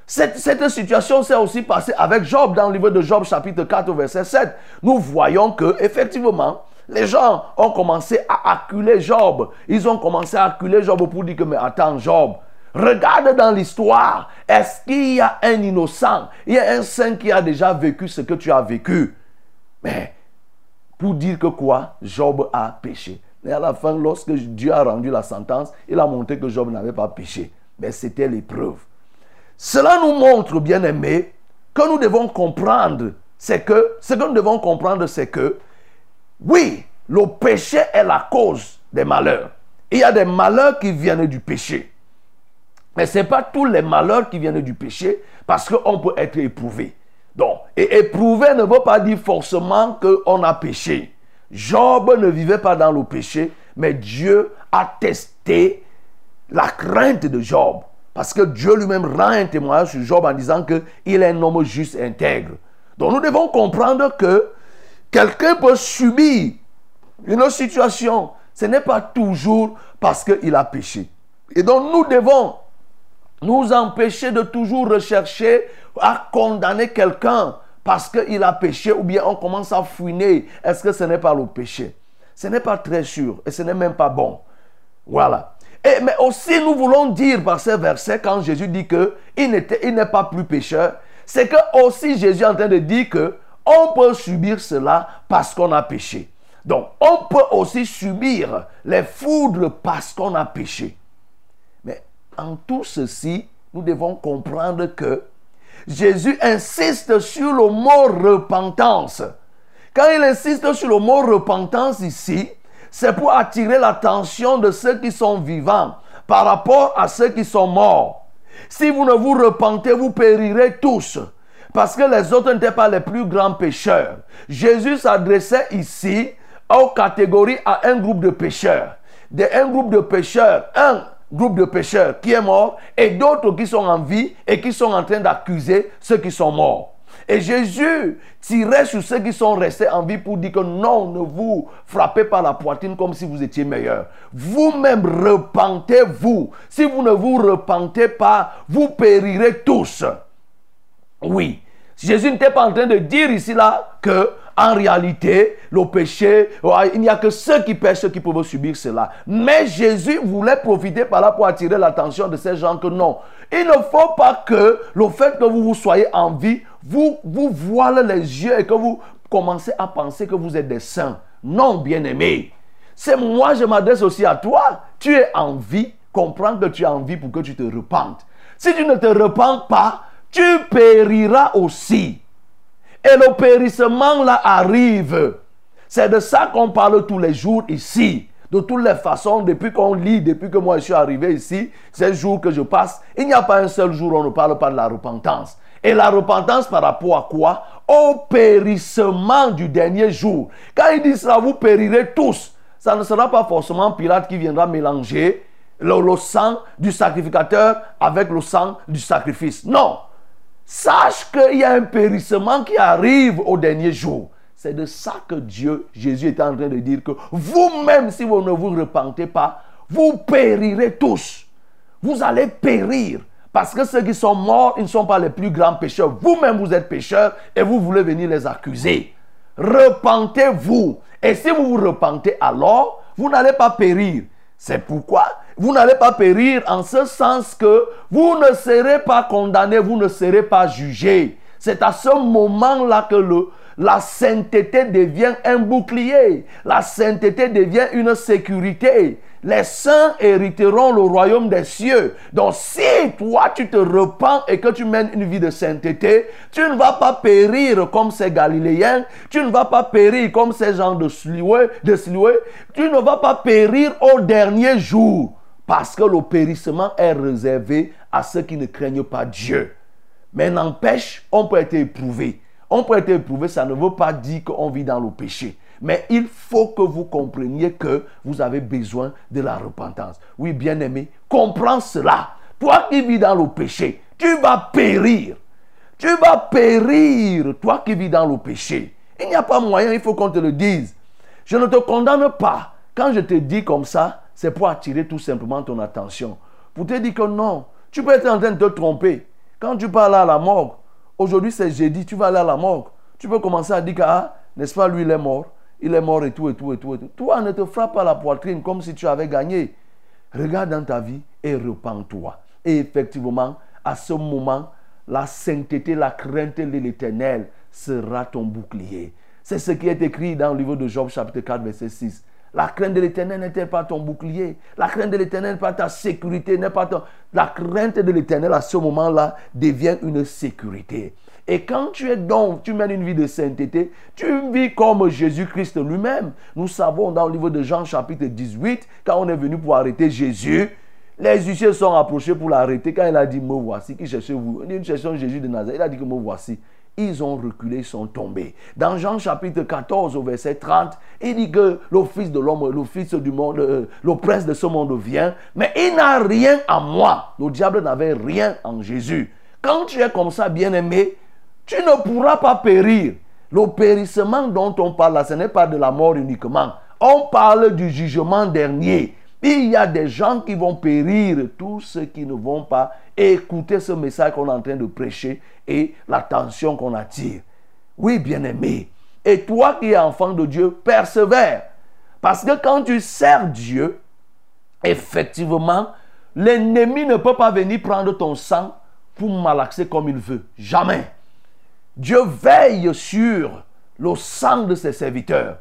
Cette, cette situation s'est aussi passée avec Job dans le livre de Job chapitre 4 verset 7. Nous voyons que effectivement, les gens ont commencé à acculer Job. Ils ont commencé à acculer Job pour dire que, mais attends, Job, regarde dans l'histoire. Est-ce qu'il y a un innocent? Il y a un saint qui a déjà vécu ce que tu as vécu. Mais pour dire que quoi? Job a péché. Et à la fin, lorsque Dieu a rendu la sentence, il a montré que Job n'avait pas péché. Mais c'était l'épreuve. Cela nous montre, bien aimé, que nous devons comprendre, c'est que, ce que nous devons comprendre, c'est que oui, le péché est la cause des malheurs. Il y a des malheurs qui viennent du péché. Mais ce n'est pas tous les malheurs qui viennent du péché parce qu'on peut être éprouvé. Donc, et éprouvé ne veut pas dire forcément qu'on a péché. Job ne vivait pas dans le péché, mais Dieu a testé la crainte de Job. Parce que Dieu lui-même rend un témoignage sur Job en disant qu'il est un homme juste et intègre. Donc nous devons comprendre que Quelqu'un peut subir une situation. Ce n'est pas toujours parce qu'il a péché. Et donc nous devons nous empêcher de toujours rechercher à condamner quelqu'un parce qu'il a péché ou bien on commence à fouiner. Est-ce que ce n'est pas le péché? Ce n'est pas très sûr et ce n'est même pas bon. Voilà. Et, mais aussi, nous voulons dire par ces versets, quand Jésus dit que il n'est pas plus pécheur, c'est que aussi Jésus est en train de dire que on peut subir cela parce qu'on a péché. Donc, on peut aussi subir les foudres parce qu'on a péché. Mais en tout ceci, nous devons comprendre que Jésus insiste sur le mot repentance. Quand il insiste sur le mot repentance ici, c'est pour attirer l'attention de ceux qui sont vivants par rapport à ceux qui sont morts. Si vous ne vous repentez, vous périrez tous. Parce que les autres n'étaient pas les plus grands pécheurs. Jésus s'adressait ici aux catégories à un groupe de pécheurs. De un groupe de pécheurs, un groupe de pécheurs qui est mort et d'autres qui sont en vie et qui sont en train d'accuser ceux qui sont morts. Et Jésus tirait sur ceux qui sont restés en vie pour dire que non, ne vous frappez pas la poitrine comme si vous étiez meilleur. Vous-même repentez-vous. Si vous ne vous repentez pas, vous périrez tous. Oui. Jésus n'était pas en train de dire ici là que en réalité, le péché, il n'y a que ceux qui pêchent qui peuvent subir cela. Mais Jésus voulait profiter par là pour attirer l'attention de ces gens que non. Il ne faut pas que le fait que vous, vous soyez en vie, vous, vous voile les yeux et que vous commencez à penser que vous êtes des saints. Non, bien-aimé. C'est moi, je m'adresse aussi à toi. Tu es en vie. Comprends que tu es en vie pour que tu te repentes. Si tu ne te repens pas, tu périras aussi. Et le périssement là arrive. C'est de ça qu'on parle tous les jours ici. De toutes les façons, depuis qu'on lit, depuis que moi je suis arrivé ici, ces jours que je passe, il n'y a pas un seul jour où on ne parle pas de la repentance. Et la repentance par rapport à quoi? Au périssement du dernier jour. Quand il dit ça, vous périrez tous. Ça ne sera pas forcément Pilate qui viendra mélanger le sang du sacrificateur avec le sang du sacrifice. Non. Sache qu'il y a un périssement qui arrive au dernier jour. C'est de ça que Dieu, Jésus est en train de dire que vous-même, si vous ne vous repentez pas, vous périrez tous. Vous allez périr. Parce que ceux qui sont morts, ils ne sont pas les plus grands pécheurs. Vous-même, vous êtes pécheurs et vous voulez venir les accuser. Repentez-vous. Et si vous vous repentez alors, vous n'allez pas périr. C'est pourquoi vous n'allez pas périr en ce sens que vous ne serez pas condamné, vous ne serez pas jugé. C'est à ce moment-là que la sainteté devient un bouclier. La sainteté devient une sécurité. Les saints hériteront le royaume des cieux. Donc si toi tu te repens et que tu mènes une vie de sainteté, tu ne vas pas périr comme ces Galiléens, tu ne vas pas périr comme ces gens de Siloué, de tu ne vas pas périr au dernier jour. Parce que le périssement est réservé à ceux qui ne craignent pas Dieu. Mais n'empêche, on peut être éprouvé. On peut être éprouvé, ça ne veut pas dire qu'on vit dans le péché. Mais il faut que vous compreniez que vous avez besoin de la repentance. Oui, bien-aimé, comprends cela. Toi qui vis dans le péché, tu vas périr. Tu vas périr, toi qui vis dans le péché. Il n'y a pas moyen, il faut qu'on te le dise. Je ne te condamne pas. Quand je te dis comme ça, c'est pour attirer tout simplement ton attention. Pour te dire que non, tu peux être en train de te tromper. Quand tu parles à la morgue, aujourd'hui c'est jeudi, tu vas aller à la morgue. Tu peux commencer à dire que, ah, n'est-ce pas, lui il est mort. Il est mort et tout, et tout, et tout. Toi, ne te frappe pas la poitrine comme si tu avais gagné. Regarde dans ta vie et repens-toi. Et effectivement, à ce moment, la sainteté, la crainte de l'éternel sera ton bouclier. C'est ce qui est écrit dans le livre de Job, chapitre 4, verset 6. La crainte de l'éternel n'est pas ton bouclier. La crainte de l'éternel n'est pas ta sécurité. N'est pas ton... La crainte de l'éternel à ce moment-là devient une sécurité. Et quand tu es donc, tu mènes une vie de sainteté, tu vis comme Jésus-Christ lui-même. Nous savons dans le livre de Jean chapitre 18, quand on est venu pour arrêter Jésus, les huissiers sont approchés pour l'arrêter. Quand il a dit, me voici, qui cherchez-vous? Nous cherchons Jésus de Nazareth. Il a dit que me voici. Ils ont reculé, ils sont tombés. Dans Jean chapitre 14 au verset 30, il dit que le Fils de l'homme, le Fils du monde, euh, le prince de ce monde vient, mais il n'a rien à moi. Le diable n'avait rien en Jésus. Quand tu es comme ça, bien-aimé, tu ne pourras pas périr. Le périssement dont on parle là, ce n'est pas de la mort uniquement. On parle du jugement dernier. Il y a des gens qui vont périr, tous ceux qui ne vont pas écouter ce message qu'on est en train de prêcher et l'attention qu'on attire. Oui, bien-aimé. Et toi qui es enfant de Dieu, persévère. Parce que quand tu sers Dieu, effectivement, l'ennemi ne peut pas venir prendre ton sang pour malaxer comme il veut. Jamais. Dieu veille sur le sang de ses serviteurs.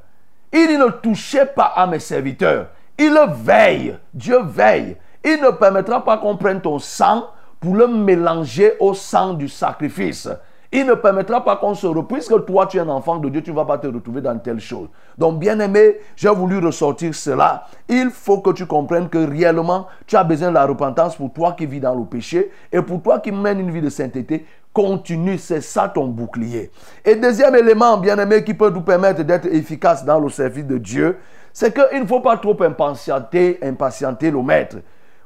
Il ne touchez pas à mes serviteurs. Il veille. Dieu veille. Il ne permettra pas qu'on prenne ton sang pour le mélanger au sang du sacrifice. Il ne permettra pas qu'on se retrouve. Puisque toi, tu es un enfant de Dieu, tu ne vas pas te retrouver dans telle chose. Donc, bien aimé, j'ai voulu ressortir cela. Il faut que tu comprennes que réellement, tu as besoin de la repentance pour toi qui vis dans le péché et pour toi qui mène une vie de sainteté. Continue, c'est ça ton bouclier. Et deuxième élément, bien aimé, qui peut nous permettre d'être efficace dans le service de Dieu, c'est qu'il ne faut pas trop impatienter, impatienter le maître.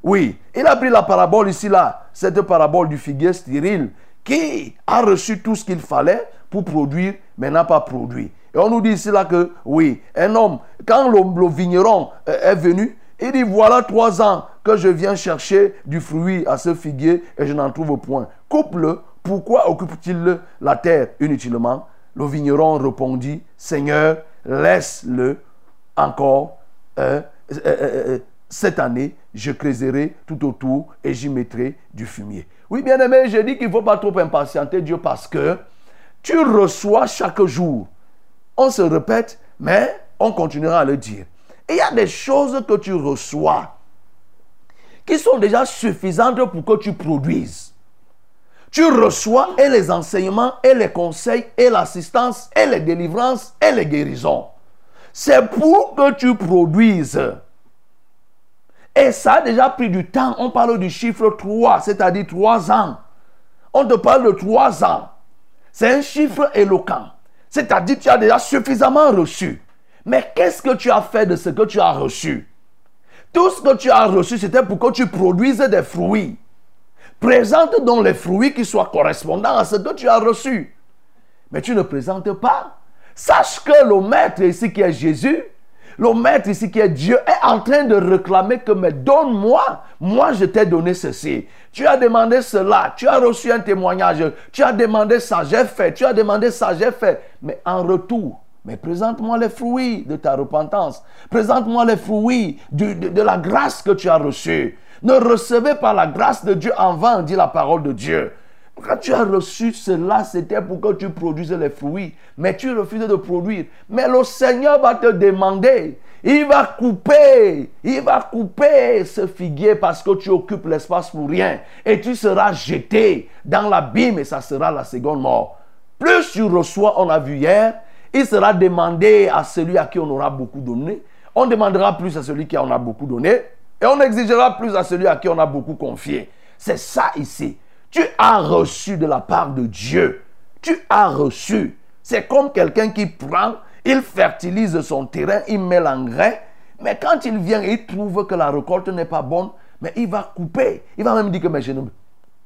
Oui, il a pris la parabole ici, là, cette parabole du figuier stérile qui a reçu tout ce qu'il fallait pour produire, mais n'a pas produit. Et on nous dit ici là que, oui, un homme, quand le, vigneron euh, est venu, il dit, voilà trois ans que je viens chercher du fruit à ce figuier et je n'en trouve point. Coupe-le, pourquoi occupe-t-il la terre inutilement? Le vigneron répondit, Seigneur, laisse-le encore euh, euh, cette année, je creuserai tout autour et j'y mettrai du fumier. Oui, bien aimé, je dis qu'il ne faut pas trop impatienter Dieu parce que tu reçois chaque jour. On se répète, mais on continuera à le dire. Il y a des choses que tu reçois qui sont déjà suffisantes pour que tu produises. Tu reçois et les enseignements, et les conseils, et l'assistance, et les délivrances, et les guérisons. C'est pour que tu produises. Et ça a déjà pris du temps. On parle du chiffre 3, c'est-à-dire 3 ans. On te parle de 3 ans. C'est un chiffre éloquent. C'est-à-dire tu as déjà suffisamment reçu. Mais qu'est-ce que tu as fait de ce que tu as reçu? Tout ce que tu as reçu, c'était pour que tu produises des fruits. Présente donc les fruits qui soient correspondants à ce que tu as reçu. Mais tu ne présentes pas. Sache que le maître ici qui est Jésus, le maître ici qui est Dieu est en train de réclamer que mais donne-moi, moi je t'ai donné ceci. Tu as demandé cela, tu as reçu un témoignage, tu as demandé ça, j'ai fait, tu as demandé ça, j'ai fait. Mais en retour, mais présente-moi les fruits de ta repentance. Présente-moi les fruits de, la grâce que tu as reçue. Ne recevez pas la grâce de Dieu en vain, dit la parole de Dieu. Quand tu as reçu cela, c'était pour que tu produises les fruits. Mais tu refuses de produire. Mais le Seigneur va te demander. Il va couper. Il va couper ce figuier parce que tu occupes l'espace pour rien. Et tu seras jeté dans l'abîme et ça sera la seconde mort. Plus tu reçois, on a vu hier, il sera demandé à celui à qui on aura beaucoup donné. On demandera plus à celui qui en a beaucoup donné. Et on exigera plus à celui à qui on a beaucoup confié. C'est ça ici. Tu as reçu de la part de Dieu. Tu as reçu. C'est comme quelqu'un qui prend, il fertilise son terrain, il met l'engrais. Mais quand il vient il trouve que la récolte n'est pas bonne, mais il va couper. Il va même dire que je ne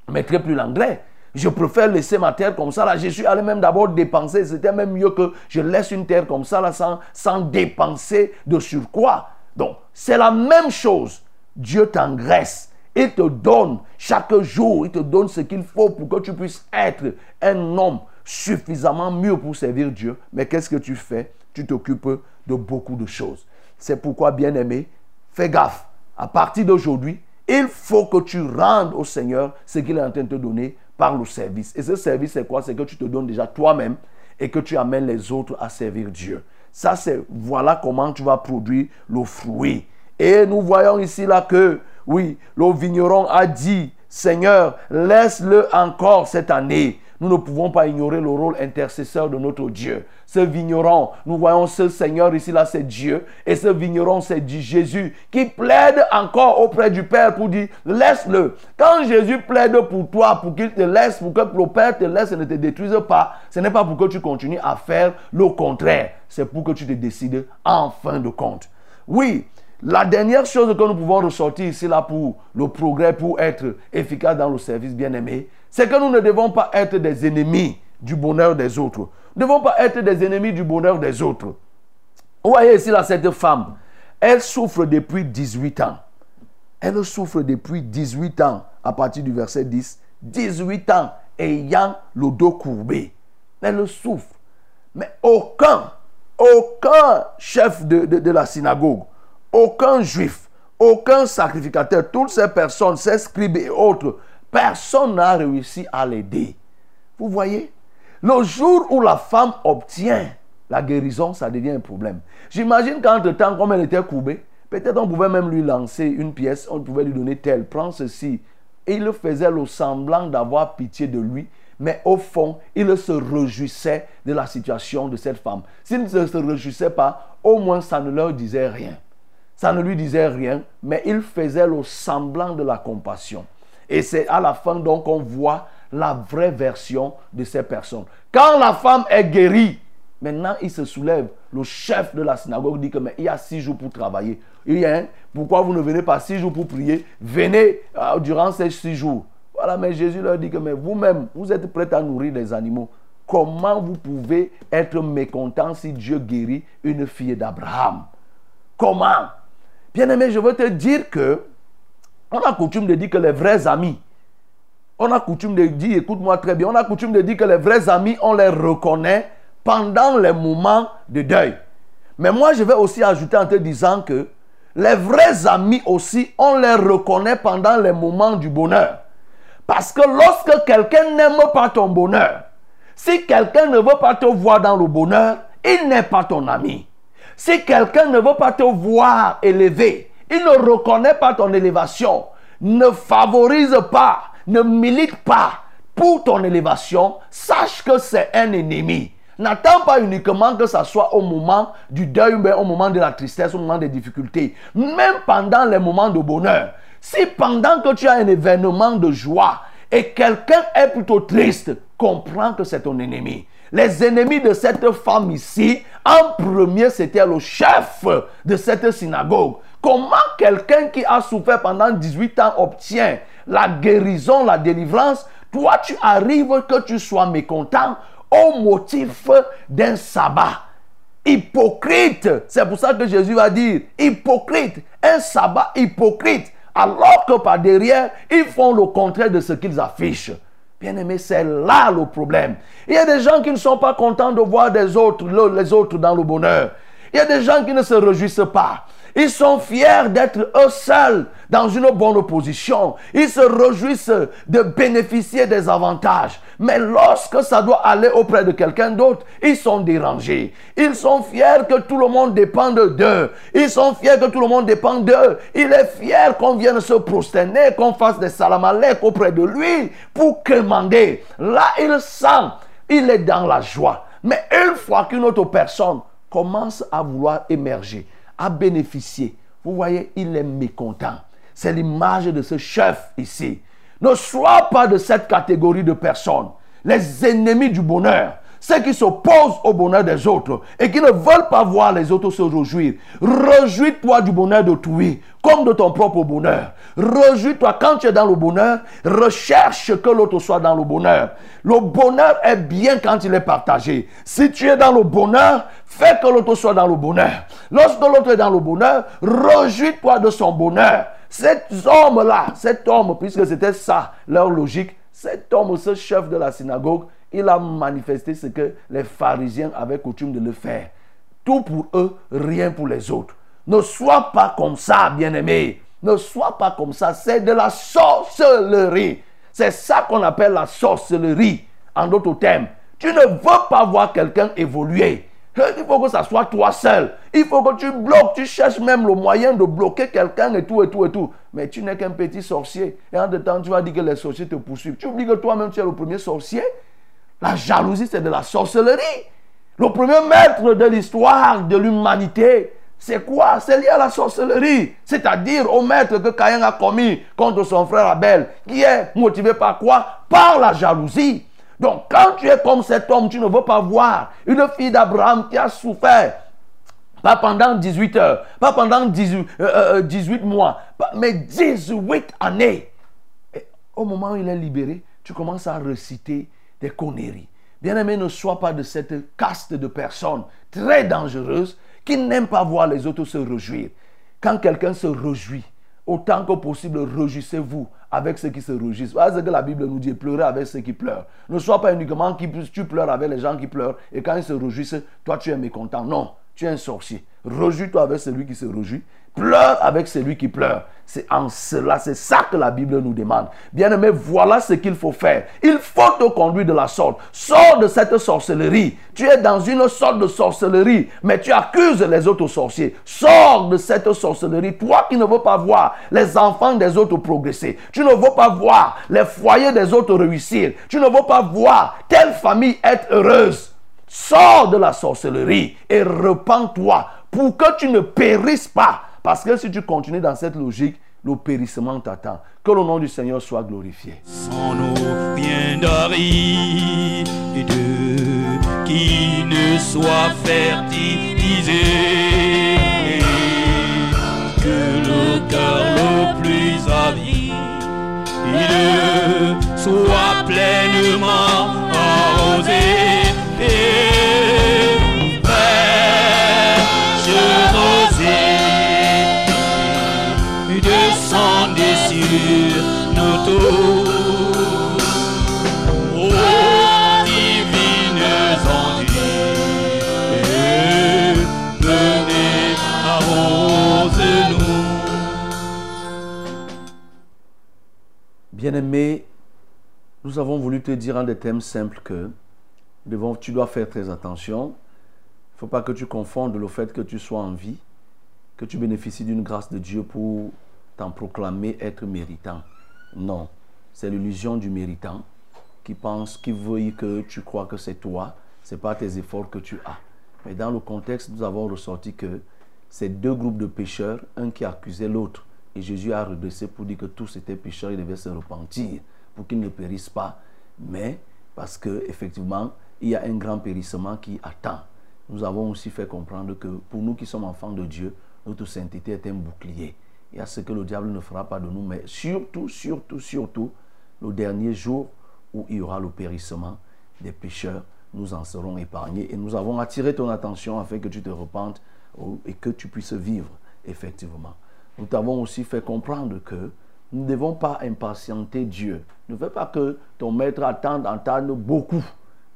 mettrai plus l'engrais. Je préfère laisser ma terre comme ça. Je suis allé même d'abord dépenser. C'était même mieux que je laisse une terre comme ça là, sans, sans dépenser de surcroît. Donc, c'est la même chose. Dieu t'engraisse. Il te donne chaque jour, il te donne ce qu'il faut pour que tu puisses être un homme suffisamment mieux pour servir Dieu. Mais qu'est-ce que tu fais? Tu t'occupes de beaucoup de choses. C'est pourquoi, bien-aimé, fais gaffe. À partir d'aujourd'hui, il faut que tu rendes au Seigneur ce qu'il est en train de te donner par le service. Et ce service, c'est quoi? C'est que tu te donnes déjà toi-même et que tu amènes les autres à servir Dieu. Ça, c'est voilà comment tu vas produire le fruit. Et nous voyons ici là que, oui, le vigneron a dit, Seigneur, laisse-le encore cette année. Nous ne pouvons pas ignorer le rôle intercesseur de notre Dieu. Ce vigneron, nous voyons ce Seigneur ici là, c'est Dieu. Et ce vigneron, c'est Jésus qui plaide encore auprès du Père pour dire, laisse-le. Quand Jésus plaide pour toi, pour qu'il te laisse, pour que le Père te laisse et ne te détruise pas, ce n'est pas pour que tu continues à faire le contraire. C'est pour que tu te décides en fin de compte. Oui, la dernière chose que nous pouvons ressortir ici là pour le progrès, pour être efficace dans le service bien-aimé, c'est que nous ne devons pas être des ennemis du bonheur des autres. Nous ne devons pas être des ennemis du bonheur des autres. Vous voyez ici là cette femme, elle souffre depuis 18 ans. Elle souffre depuis 18 ans à partir du verset 10. 18 ans ayant le dos courbé. Elle souffre. Mais aucun, aucun chef de, de, de la synagogue, aucun juif, aucun sacrificateur, toutes ces personnes, ces scribes et autres, personne n'a réussi à l'aider. Vous voyez? Le jour où la femme obtient la guérison, ça devient un problème. J'imagine qu'entre-temps, comme elle était courbée, peut-être on pouvait même lui lancer une pièce, on pouvait lui donner tel, prends ceci. Et il faisait le semblant d'avoir pitié de lui, mais au fond, il se réjouissait de la situation de cette femme. S'il ne se réjouissait pas, au moins ça ne leur disait rien. Ça ne lui disait rien, mais il faisait le semblant de la compassion. Et c'est à la fin donc qu'on voit la vraie version de ces personnes. Quand la femme est guérie, maintenant il se soulève. Le chef de la synagogue dit que mais il y a six jours pour travailler. Il y a, un, pourquoi vous ne venez pas six jours pour prier? Venez euh, durant ces six jours. Voilà, mais Jésus leur dit que mais vous-même, vous êtes prêts à nourrir les animaux. Comment vous pouvez être mécontent si Dieu guérit une fille d'Abraham? Comment? Bien-aimé, je veux te dire que on a coutume de dire que les vrais amis, on a coutume de dire, écoute-moi très bien, on a coutume de dire que les vrais amis, on les reconnaît pendant les moments de deuil. Mais moi, je vais aussi ajouter en te disant que les vrais amis aussi, on les reconnaît pendant les moments du bonheur. Parce que lorsque quelqu'un n'aime pas ton bonheur, si quelqu'un ne veut pas te voir dans le bonheur, il n'est pas ton ami. Si quelqu'un ne veut pas te voir élevé, il ne reconnaît pas ton élévation, ne favorise pas, ne milite pas pour ton élévation, sache que c'est un ennemi. N'attends pas uniquement que ça soit au moment du deuil, mais au moment de la tristesse, au moment des difficultés. Même pendant les moments de bonheur. Si pendant que tu as un événement de joie et quelqu'un est plutôt triste, comprends que c'est ton ennemi. Les ennemis de cette femme ici, en premier, c'était le chef de cette synagogue. Comment quelqu'un qui a souffert pendant 18 ans obtient la guérison, la délivrance? Toi, tu arrives que tu sois mécontent au motif d'un sabbat. Hypocrite. C'est pour ça que Jésus va dire, hypocrite, un sabbat hypocrite. Alors que par derrière, ils font le contraire de ce qu'ils affichent. Bien aimé, c'est là le problème. Il y a des gens qui ne sont pas contents de voir les autres dans le bonheur. Il y a des gens qui ne se réjouissent pas. Ils sont fiers d'être eux seuls dans une bonne position. Ils se réjouissent de bénéficier des avantages. Mais lorsque ça doit aller auprès de quelqu'un d'autre, ils sont dérangés. Ils sont fiers que tout le monde dépende d'eux. Ils sont fiers que tout le monde dépend d'eux. Il est fier qu'on vienne se prosterner, qu'on fasse des salamalek auprès de lui pour commander. Là, il sent, il est dans la joie. Mais une fois qu'une autre personne commence à vouloir émerger, à bénéficier, vous voyez, il est mécontent. C'est l'image de ce chef ici. Ne sois pas de cette catégorie de personnes. Les ennemis du bonheur. Ceux qui s'opposent au bonheur des autres et qui ne veulent pas voir les autres se réjouir. Réjouis-toi du bonheur d'autrui comme de ton propre bonheur. Réjouis-toi quand tu es dans le bonheur. Recherche que l'autre soit dans le bonheur. Le bonheur est bien quand il est partagé. Si tu es dans le bonheur, fais que l'autre soit dans le bonheur. Lorsque l'autre est dans le bonheur, réjouis-toi de son bonheur. Cet homme-là, cet homme, puisque c'était ça, leur logique, cet homme, ce chef de la synagogue, il a manifesté ce que les pharisiens avaient coutume de le faire. Tout pour eux, rien pour les autres. Ne sois pas comme ça, bien-aimé. Ne sois pas comme ça. C'est de la sorcellerie. C'est ça qu'on appelle la sorcellerie, en d'autres termes. Tu ne veux pas voir quelqu'un évoluer. Il faut que ça soit toi seul. Il faut que tu bloques, tu cherches même le moyen de bloquer quelqu'un et tout, et tout, et tout. Mais tu n'es qu'un petit sorcier. Et en deux temps, tu vas dire que les sorciers te poursuivent. Tu oublies que toi-même, tu es le premier sorcier. La jalousie, c'est de la sorcellerie. Le premier maître de l'histoire de l'humanité, c'est quoi? C'est lié à la sorcellerie. C'est-à-dire au maître que Caïn a commis contre son frère Abel, qui est motivé par quoi? Par la jalousie. Donc quand tu es comme cet homme, tu ne veux pas voir une fille d'Abraham qui a souffert. Pas pendant 18 heures, pas pendant 18, 18 euh, euh, mois, mais 18 années. Et au moment où il est libéré, tu commences à réciter des conneries. Bien-aimé, ne sois pas de cette caste de personnes très dangereuses qui n'aiment pas voir les autres se réjouir. Quand quelqu'un se réjouit, autant que possible, réjouissez-vous avec ceux qui se réjouissent. Voilà ce que la Bible nous dit, pleurer avec ceux qui pleurent. Ne sois pas uniquement qui tu pleures avec les gens qui pleurent et quand ils se réjouissent, toi tu es mécontent. Non, tu es un sorcier. Rejouis-toi avec celui qui se réjouit. Pleure avec celui qui pleure. C'est en cela, c'est ça que la Bible nous demande. Bien-aimé, voilà ce qu'il faut faire. Il faut te conduire de la sorte. Sors de cette sorcellerie. Tu es dans une sorte de sorcellerie, mais tu accuses les autres sorciers. Sors de cette sorcellerie. Toi qui ne veux pas voir les enfants des autres progresser. Tu ne veux pas voir les foyers des autres réussir. Tu ne veux pas voir telle famille être heureuse. Sors de la sorcellerie et repens-toi pour que tu ne périsses pas. Parce que si tu continues dans cette logique, le périssement t'attend. Que le nom du Seigneur soit glorifié. sans nous rien d'aride qui ne soit fertilisé. Que le cœur le plus avide soit pleinement arrosé. Et Bien-aimé, nous avons voulu te dire en des thèmes simples que devons- tu dois faire très attention. Il ne faut pas que tu confondes le fait que tu sois en vie, que tu bénéficies d'une grâce de Dieu pour t'en proclamer être méritant. Non, c'est l'illusion du méritant qui pense, qui veut que tu crois que c'est toi, ce n'est pas tes efforts que tu as. Mais dans le contexte, nous avons ressorti que c'est deux groupes de pécheurs, un qui accusait l'autre. Et Jésus a redressé pour dire que tous étaient pécheurs, ils devaient se repentir pour qu'ils ne périssent pas. Mais parce que effectivement, il y a un grand périssement qui attend. Nous avons aussi fait comprendre que pour nous qui sommes enfants de Dieu, notre sainteté est un bouclier. Il y a ce que le diable ne fera pas de nous, mais surtout, surtout, surtout, le dernier jour où il y aura le périssement des pécheurs, nous en serons épargnés. Et nous avons attiré ton attention afin que tu te repentes oh, et que tu puisses vivre, effectivement. Nous t'avons aussi fait comprendre que nous ne devons pas impatienter Dieu. Ne fais pas que ton maître attende, attende beaucoup.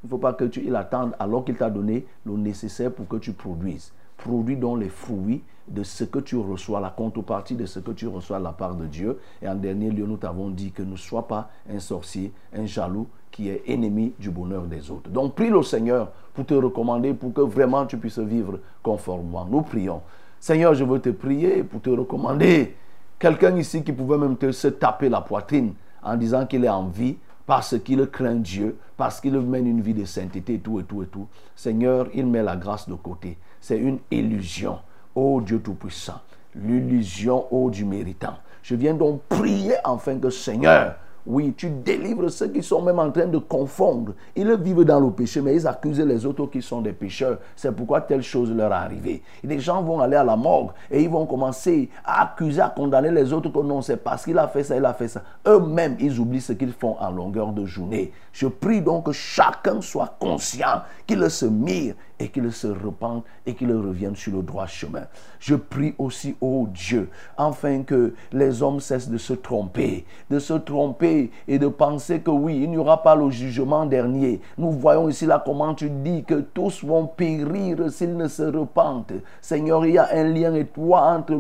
Il ne faut pas que tu il attende alors qu'il t'a donné le nécessaire pour que tu produises. Produis donc les fruits de ce que tu reçois, la contrepartie de ce que tu reçois de la part de Dieu. Et en dernier lieu, nous t'avons dit que ne sois pas un sorcier, un jaloux qui est ennemi du bonheur des autres. Donc prie le Seigneur pour te recommander, pour que vraiment tu puisses vivre conformément. Nous prions. Seigneur, je veux te prier pour te recommander. Quelqu'un ici qui pouvait même te, se taper la poitrine en disant qu'il est en vie parce qu'il craint Dieu, parce qu'il mène une vie de sainteté et tout et tout et tout. Seigneur, il met la grâce de côté. C'est une illusion. Oh Dieu Tout-Puissant, l'illusion, oh du méritant. Je viens donc prier enfin que Seigneur, oui, tu délivres ceux qui sont même en train de confondre. Ils vivent dans le péché, mais ils accusent les autres qui sont des pécheurs. C'est pourquoi telle chose leur est arrivée. Les gens vont aller à la morgue et ils vont commencer à accuser, à condamner les autres que non, c'est parce qu'il a fait ça, il a fait ça. Eux-mêmes, ils oublient ce qu'ils font en longueur de journée. Je prie donc que chacun soit conscient qu'il se mire et qu'il se repente et qu'il revienne sur le droit chemin. Je prie aussi, oh Dieu, afin que les hommes cessent de se tromper, de se tromper et de penser que oui, il n'y aura pas le jugement dernier. Nous voyons ici là comment tu dis que tous vont périr s'ils ne se repentent. Seigneur, il y a un lien étroit entre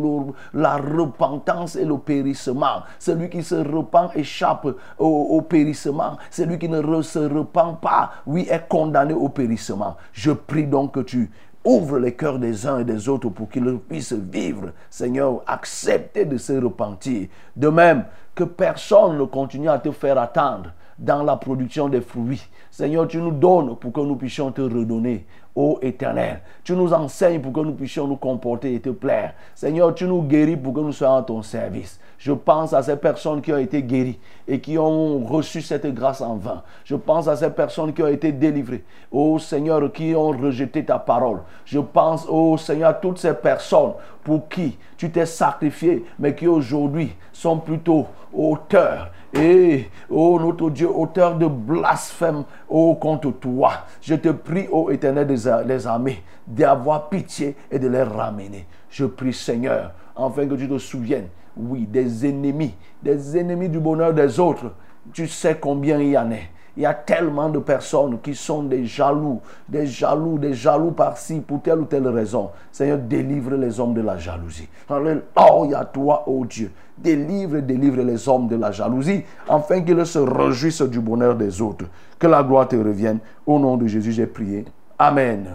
la repentance et le périssement. Celui qui se repent échappe au, au périssement. Celui qui ne re- se repent pas, oui, est condamné au périssement. Je prie donc que tu Ouvre les cœurs des uns et des autres pour qu'ils puissent vivre. Seigneur, accepter de se repentir. De même que personne ne continue à te faire attendre dans la production des fruits. Seigneur, tu nous donnes pour que nous puissions te redonner. Ô éternel, tu nous enseignes pour que nous puissions nous comporter et te plaire. Seigneur, tu nous guéris pour que nous soyons à ton service. Je pense à ces personnes qui ont été guéries et qui ont reçu cette grâce en vain. Je pense à ces personnes qui ont été délivrées. Ô Seigneur, qui ont rejeté ta parole. Je pense, ô Seigneur, à toutes ces personnes pour qui tu t'es sacrifié, mais qui aujourd'hui sont plutôt auteurs et, oh notre Dieu, auteur de blasphème, oh contre toi, je te prie, ô éternel des armées, d'avoir pitié et de les ramener. Je prie, Seigneur, afin que tu te souviennes, oui, des ennemis, des ennemis du bonheur des autres. Tu sais combien il y en a. Il y a tellement de personnes qui sont des jaloux, des jaloux, des jaloux par-ci pour telle ou telle raison. Seigneur, délivre les hommes de la jalousie. Alléluia, toi, ô Dieu. Délivre, délivre les hommes de la jalousie, afin qu'ils se réjouissent du bonheur des autres. Que la gloire te revienne. Au nom de Jésus, j'ai prié. Amen.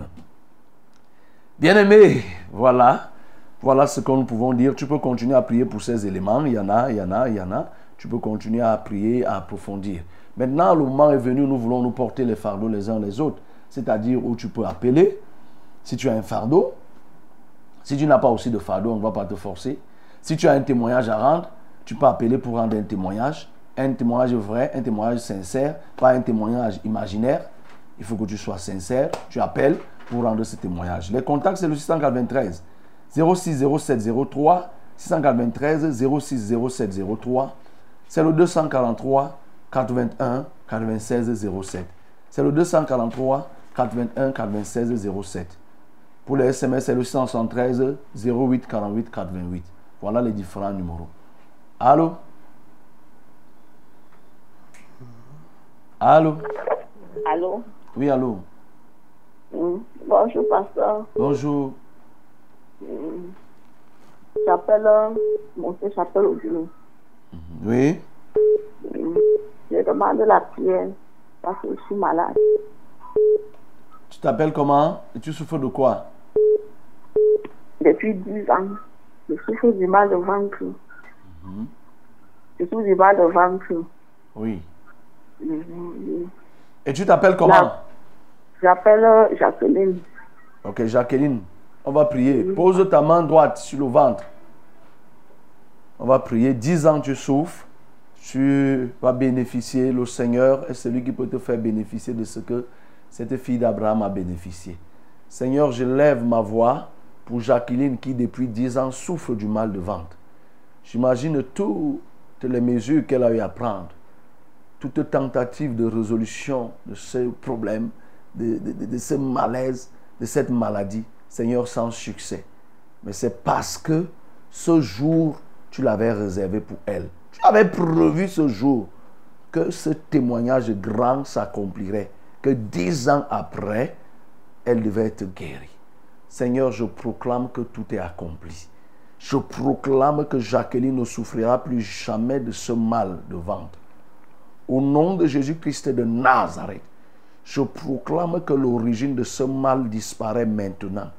Bien-aimé, voilà. Voilà ce que nous pouvons dire. Tu peux continuer à prier pour ces éléments. Il y en a, il y en a, il y en a. Tu peux continuer à prier, à approfondir. Maintenant, le moment est venu, nous voulons nous porter les fardeaux les uns les autres. C'est-à-dire où tu peux appeler. Si tu as un fardeau, si tu n'as pas aussi de fardeau, on ne va pas te forcer. Si tu as un témoignage à rendre, tu peux appeler pour rendre un témoignage. Un témoignage vrai, un témoignage sincère, pas un témoignage imaginaire. Il faut que tu sois sincère. Tu appelles pour rendre ce témoignage. Les contacts, c'est le 693 06 07 03 693 06 07 03. C'est le 243 81 96 07. C'est le 243 81 96 07. Pour les SMS, c'est le 673 08 48 88. Voilà les différents numéros. Allô? Allô? Allô? Oui, allô? Mm. Bonjour, pasteur. Bonjour. J'appelle, euh, mon fils s'appelle Odile. Oui? Je demande la prière parce que je suis malade. Tu t'appelles comment? Et tu souffres de quoi? Depuis 10 ans, je souffre du mal de ventre. Je souffre du mal de ventre. Oui. Mhm. Et tu t'appelles comment? J'appelle euh, Jacqueline. Ok, Jacqueline, on va prier. Pose ta main droite sur le ventre. On va prier. 10 ans tu souffres. Tu vas bénéficier. Le Seigneur est celui qui peut te faire bénéficier de ce que cette fille d'Abraham a bénéficié. Seigneur, je lève ma voix pour Jacqueline qui depuis 10 ans souffre du mal de ventre. J'imagine toutes les mesures qu'elle a eu à prendre, toute tentative de résolution de ce problème, de- de- de ce malaise, de cette maladie. Seigneur, sans succès. Mais c'est parce que ce jour, tu l'avais réservé pour elle. Tu avais prévu ce jour que ce témoignage grand s'accomplirait. Que dix ans après, elle devait être guérie. Seigneur, je proclame que tout est accompli. Je proclame que Jacqueline ne souffrira plus jamais de ce mal de ventre. Au nom de Jésus-Christ de Nazareth, je proclame que l'origine de ce mal disparaît maintenant.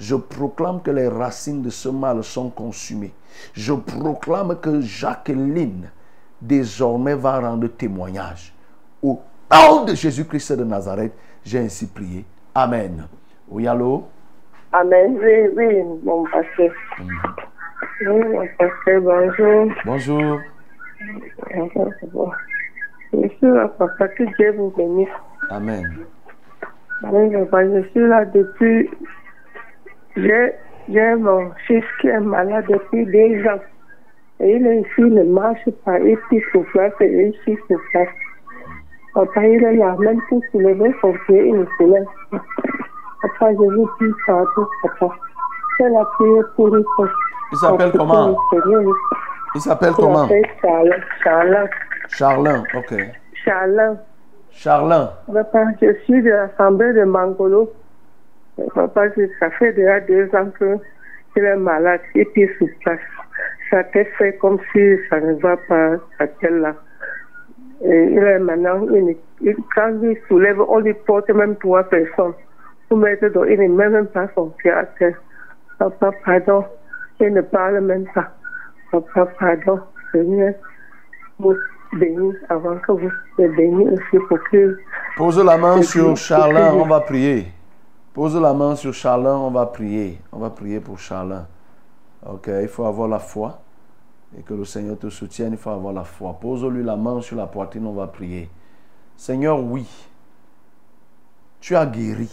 Je proclame que les racines de ce mal sont consumées. Je proclame que Jacqueline désormais va rendre témoignage. Au nom de Jésus-Christ de Nazareth, j'ai ainsi prié. Amen. Oui, allô? Amen. Oui, oui, mon pasteur. Oui, mon pasteur, bonjour. Bonjour. Je suis là, papa, que Dieu vous bénisse. Amen. Oui, papa, je suis là depuis. J'ai mon fils qui est malade depuis deux ans. Et il est ici, il ne marche pas, il pisse sur place et il chie sur place. Papa, il est là, même pour soulever son pied, il ne se lève pas. Papa, je vous prie pardon, papa. Fais la prière pour lui. Il s'appelle comment? Il s'appelle Il comment s'appelle Charlin. Charlin. Charlin, ok. Charlin. Charlin, Papa, je suis de l'Assemblée de Mangolo. Papa, ça fait déjà deux ans que il est malade et puis place. Ça te fait comme si ça ne va pas à tel là. Et il est maintenant, il, il- quand il soulève, on lui porte même trois personnes. Pour mettre dans, il ne met même pas son pied à terre. Papa, pardon, il ne parle même pas. Papa, pardon, Seigneur, vous bénis avant que vous le bénis aussi pour que pose la main sur Charlin, on va prier. Pose la main sur Charlin, on va prier. On va prier pour Charlin. Ok, il faut avoir la foi. Et que le Seigneur te soutienne, il faut avoir la foi. Pose-lui la main sur la poitrine, on va prier. Seigneur, oui, tu as guéri.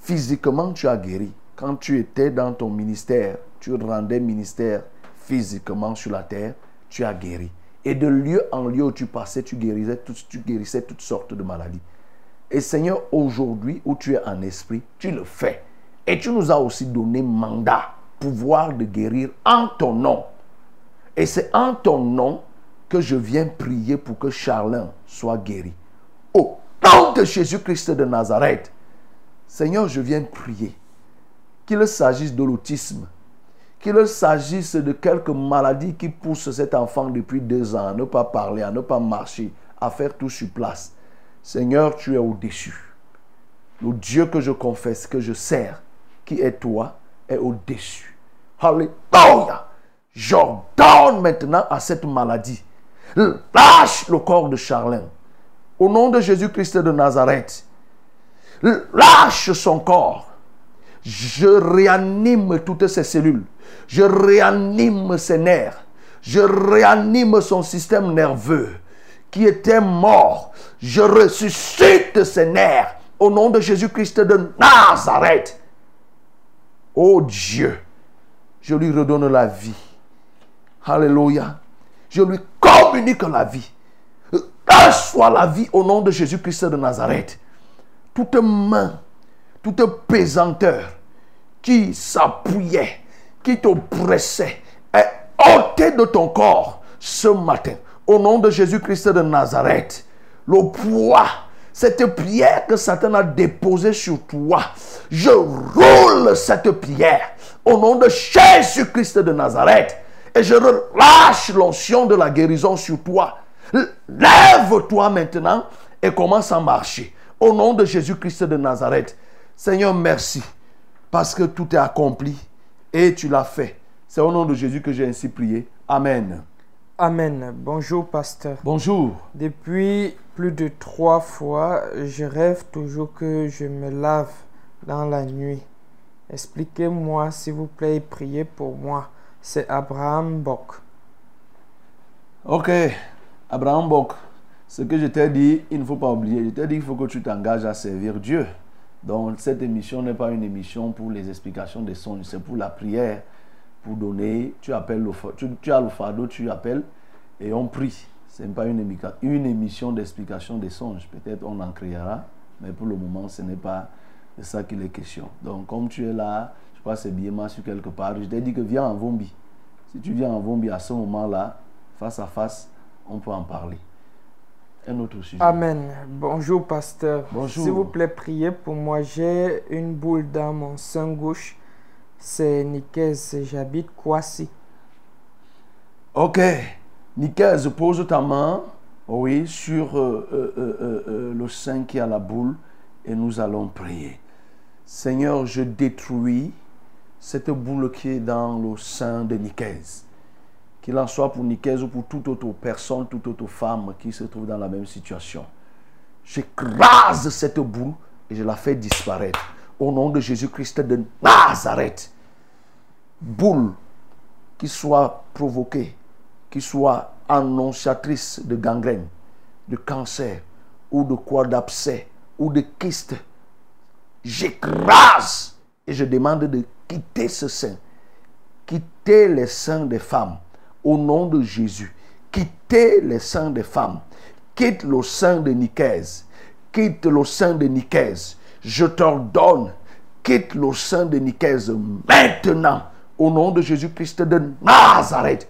Physiquement, tu as guéri. Quand tu étais dans ton ministère, tu rendais ministère physiquement sur la terre, tu as guéri. Et de lieu en lieu où tu passais, tu guérissais, tu guérissais toutes sortes de maladies. Et Seigneur, aujourd'hui où tu es en esprit, tu le fais. Et tu nous as aussi donné mandat, pouvoir de guérir en ton nom. Et c'est en ton nom que je viens prier pour que Charlin soit guéri. Au nom de Jésus-Christ de Nazareth, Seigneur, je viens prier qu'il s'agisse de l'autisme, qu'il s'agisse de quelque maladie qui pousse cet enfant depuis deux ans à ne pas parler, à ne pas marcher, à faire tout sur place. Seigneur, tu es au-dessus. Le Dieu que je confesse, que je sers, qui est toi, est au-dessus. Alléluia. J'ordonne maintenant à cette maladie. Lâche le corps de Charlin. Au nom de Jésus-Christ de Nazareth. Lâche son corps. Je réanime toutes ses cellules. Je réanime ses nerfs. Je réanime son système nerveux était mort. Je ressuscite ses nerfs au nom de Jésus-Christ de Nazareth. Oh Dieu, je lui redonne la vie. Alléluia. Je lui communique la vie. Soit la vie au nom de Jésus-Christ de Nazareth. Toute main, toute pesanteur qui s'appuyait, qui t'oppressait, est ôtée de ton corps ce matin. Au nom de Jésus-Christ de Nazareth. Le poids, cette pierre que Satan a déposée sur toi, je roule cette pierre au nom de Jésus-Christ de Nazareth et je relâche l'onction de la guérison sur toi. Lève-toi maintenant et commence à marcher. Au nom de Jésus-Christ de Nazareth. Seigneur, merci. Parce que tout est accompli et tu l'as fait. C'est au nom de Jésus que j'ai ainsi prié. Amen. Amen. Bonjour, pasteur. Bonjour. Depuis plus de trois fois, je rêve toujours que je me lave dans la nuit. Expliquez-moi, s'il vous plaît, et priez pour moi. C'est Abraham Bock. Ok, Abraham Bock, ce que je t'ai dit, il ne faut pas oublier. Je t'ai dit qu'il faut que tu t'engages à servir Dieu. Donc, cette émission n'est pas une émission pour les explications des songes, c'est pour la prière, pour donner. Tu appelles le, tu, tu as le fardeau, tu appelles et on prie. Ce n'est pas une, émission d'explication des songes. Peut-être on en créera, mais pour le moment, ce n'est pas de ça qu'il est question. Donc, comme tu es là, je crois que c'est bien sur quelque part, je t'ai dit que viens en Vombi. Si tu viens en Vombi à ce moment-là, face à face, on peut en parler. Un autre sujet. Amen. Bonjour, pasteur. Bonjour. S'il vous plaît, priez pour moi. J'ai une boule dans mon sein gauche. C'est Nicaise. J'habite Kwasi. Ok. Nickel, pose ta main, oui, sur euh, euh, euh, le sein qui a la boule et nous allons prier. Seigneur, je détruis cette boule qui est dans le sein de Nicaise. Qu'il en soit pour Nicaise ou pour toute autre personne, toute autre femme qui se trouve dans la même situation. J'écrase cette boule et je la fais disparaître. Au nom de Jésus-Christ de Nazareth. Boule qui soit provoquée, qui soit annonciatrice de gangrène, de cancer ou de quoi d'abcès ou de kyste, j'écrase et je demande de quitter ce sein. Quittez les seins des femmes au nom de Jésus. Quittez les seins des femmes. Quitte le sein de Nicaise. Quitte le sein de Nicaise. Je t'ordonne, quitte le sein de Nicaise maintenant au nom de Jésus-Christ de Nazareth.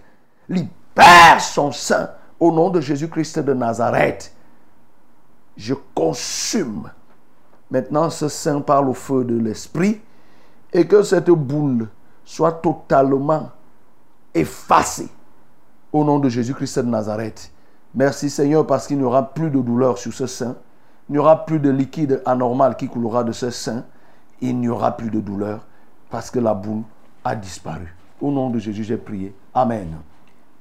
Libère son sein au nom de Jésus-Christ de Nazareth. Je consume maintenant ce sein par le feu de l'Esprit et que cette boule soit totalement effacée au nom de Jésus-Christ de Nazareth. Merci Seigneur parce qu'il n'y aura plus de douleur sur ce sein. Il n'y aura plus de liquide anormal qui coulera de ce sein. Il n'y aura plus de douleur parce que la boule a disparu. Au nom de Jésus, j'ai prié. Amen.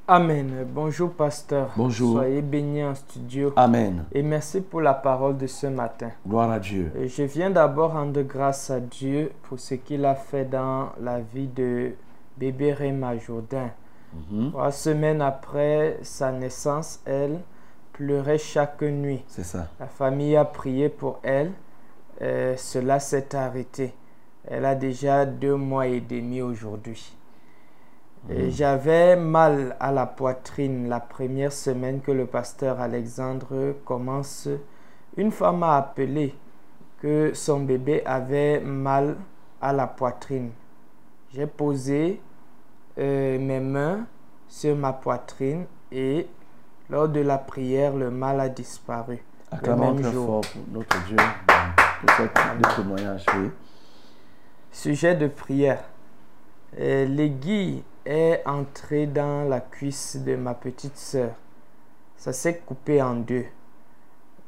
Amen. Bonjour, pasteur. Bonjour. Soyez bénis en studio. Amen. Et merci pour la parole de ce matin. Gloire à Dieu. Et Je viens d'abord rendre grâce à Dieu pour ce qu'il a fait dans la vie de bébé Réma Jourdain. Mhm. Trois semaines après sa naissance, elle pleurait chaque nuit. C'est ça. La famille a prié pour elle. Euh, cela s'est arrêté. Elle a déjà deux mois et demi aujourd'hui. Et J'avais mal à la poitrine la première semaine que le pasteur Alexandre commence. Une femme a appelé que son bébé avait mal à la poitrine. J'ai posé euh, mes mains sur ma poitrine et Lors de la prière, le mal a disparu. Le Acclamons même très jour. fort pour notre Dieu pour ce témoignage. Oui. Sujet de prière. Euh, L'aiguille est entrée dans la cuisse de ma petite sœur. Ça s'est coupé en deux.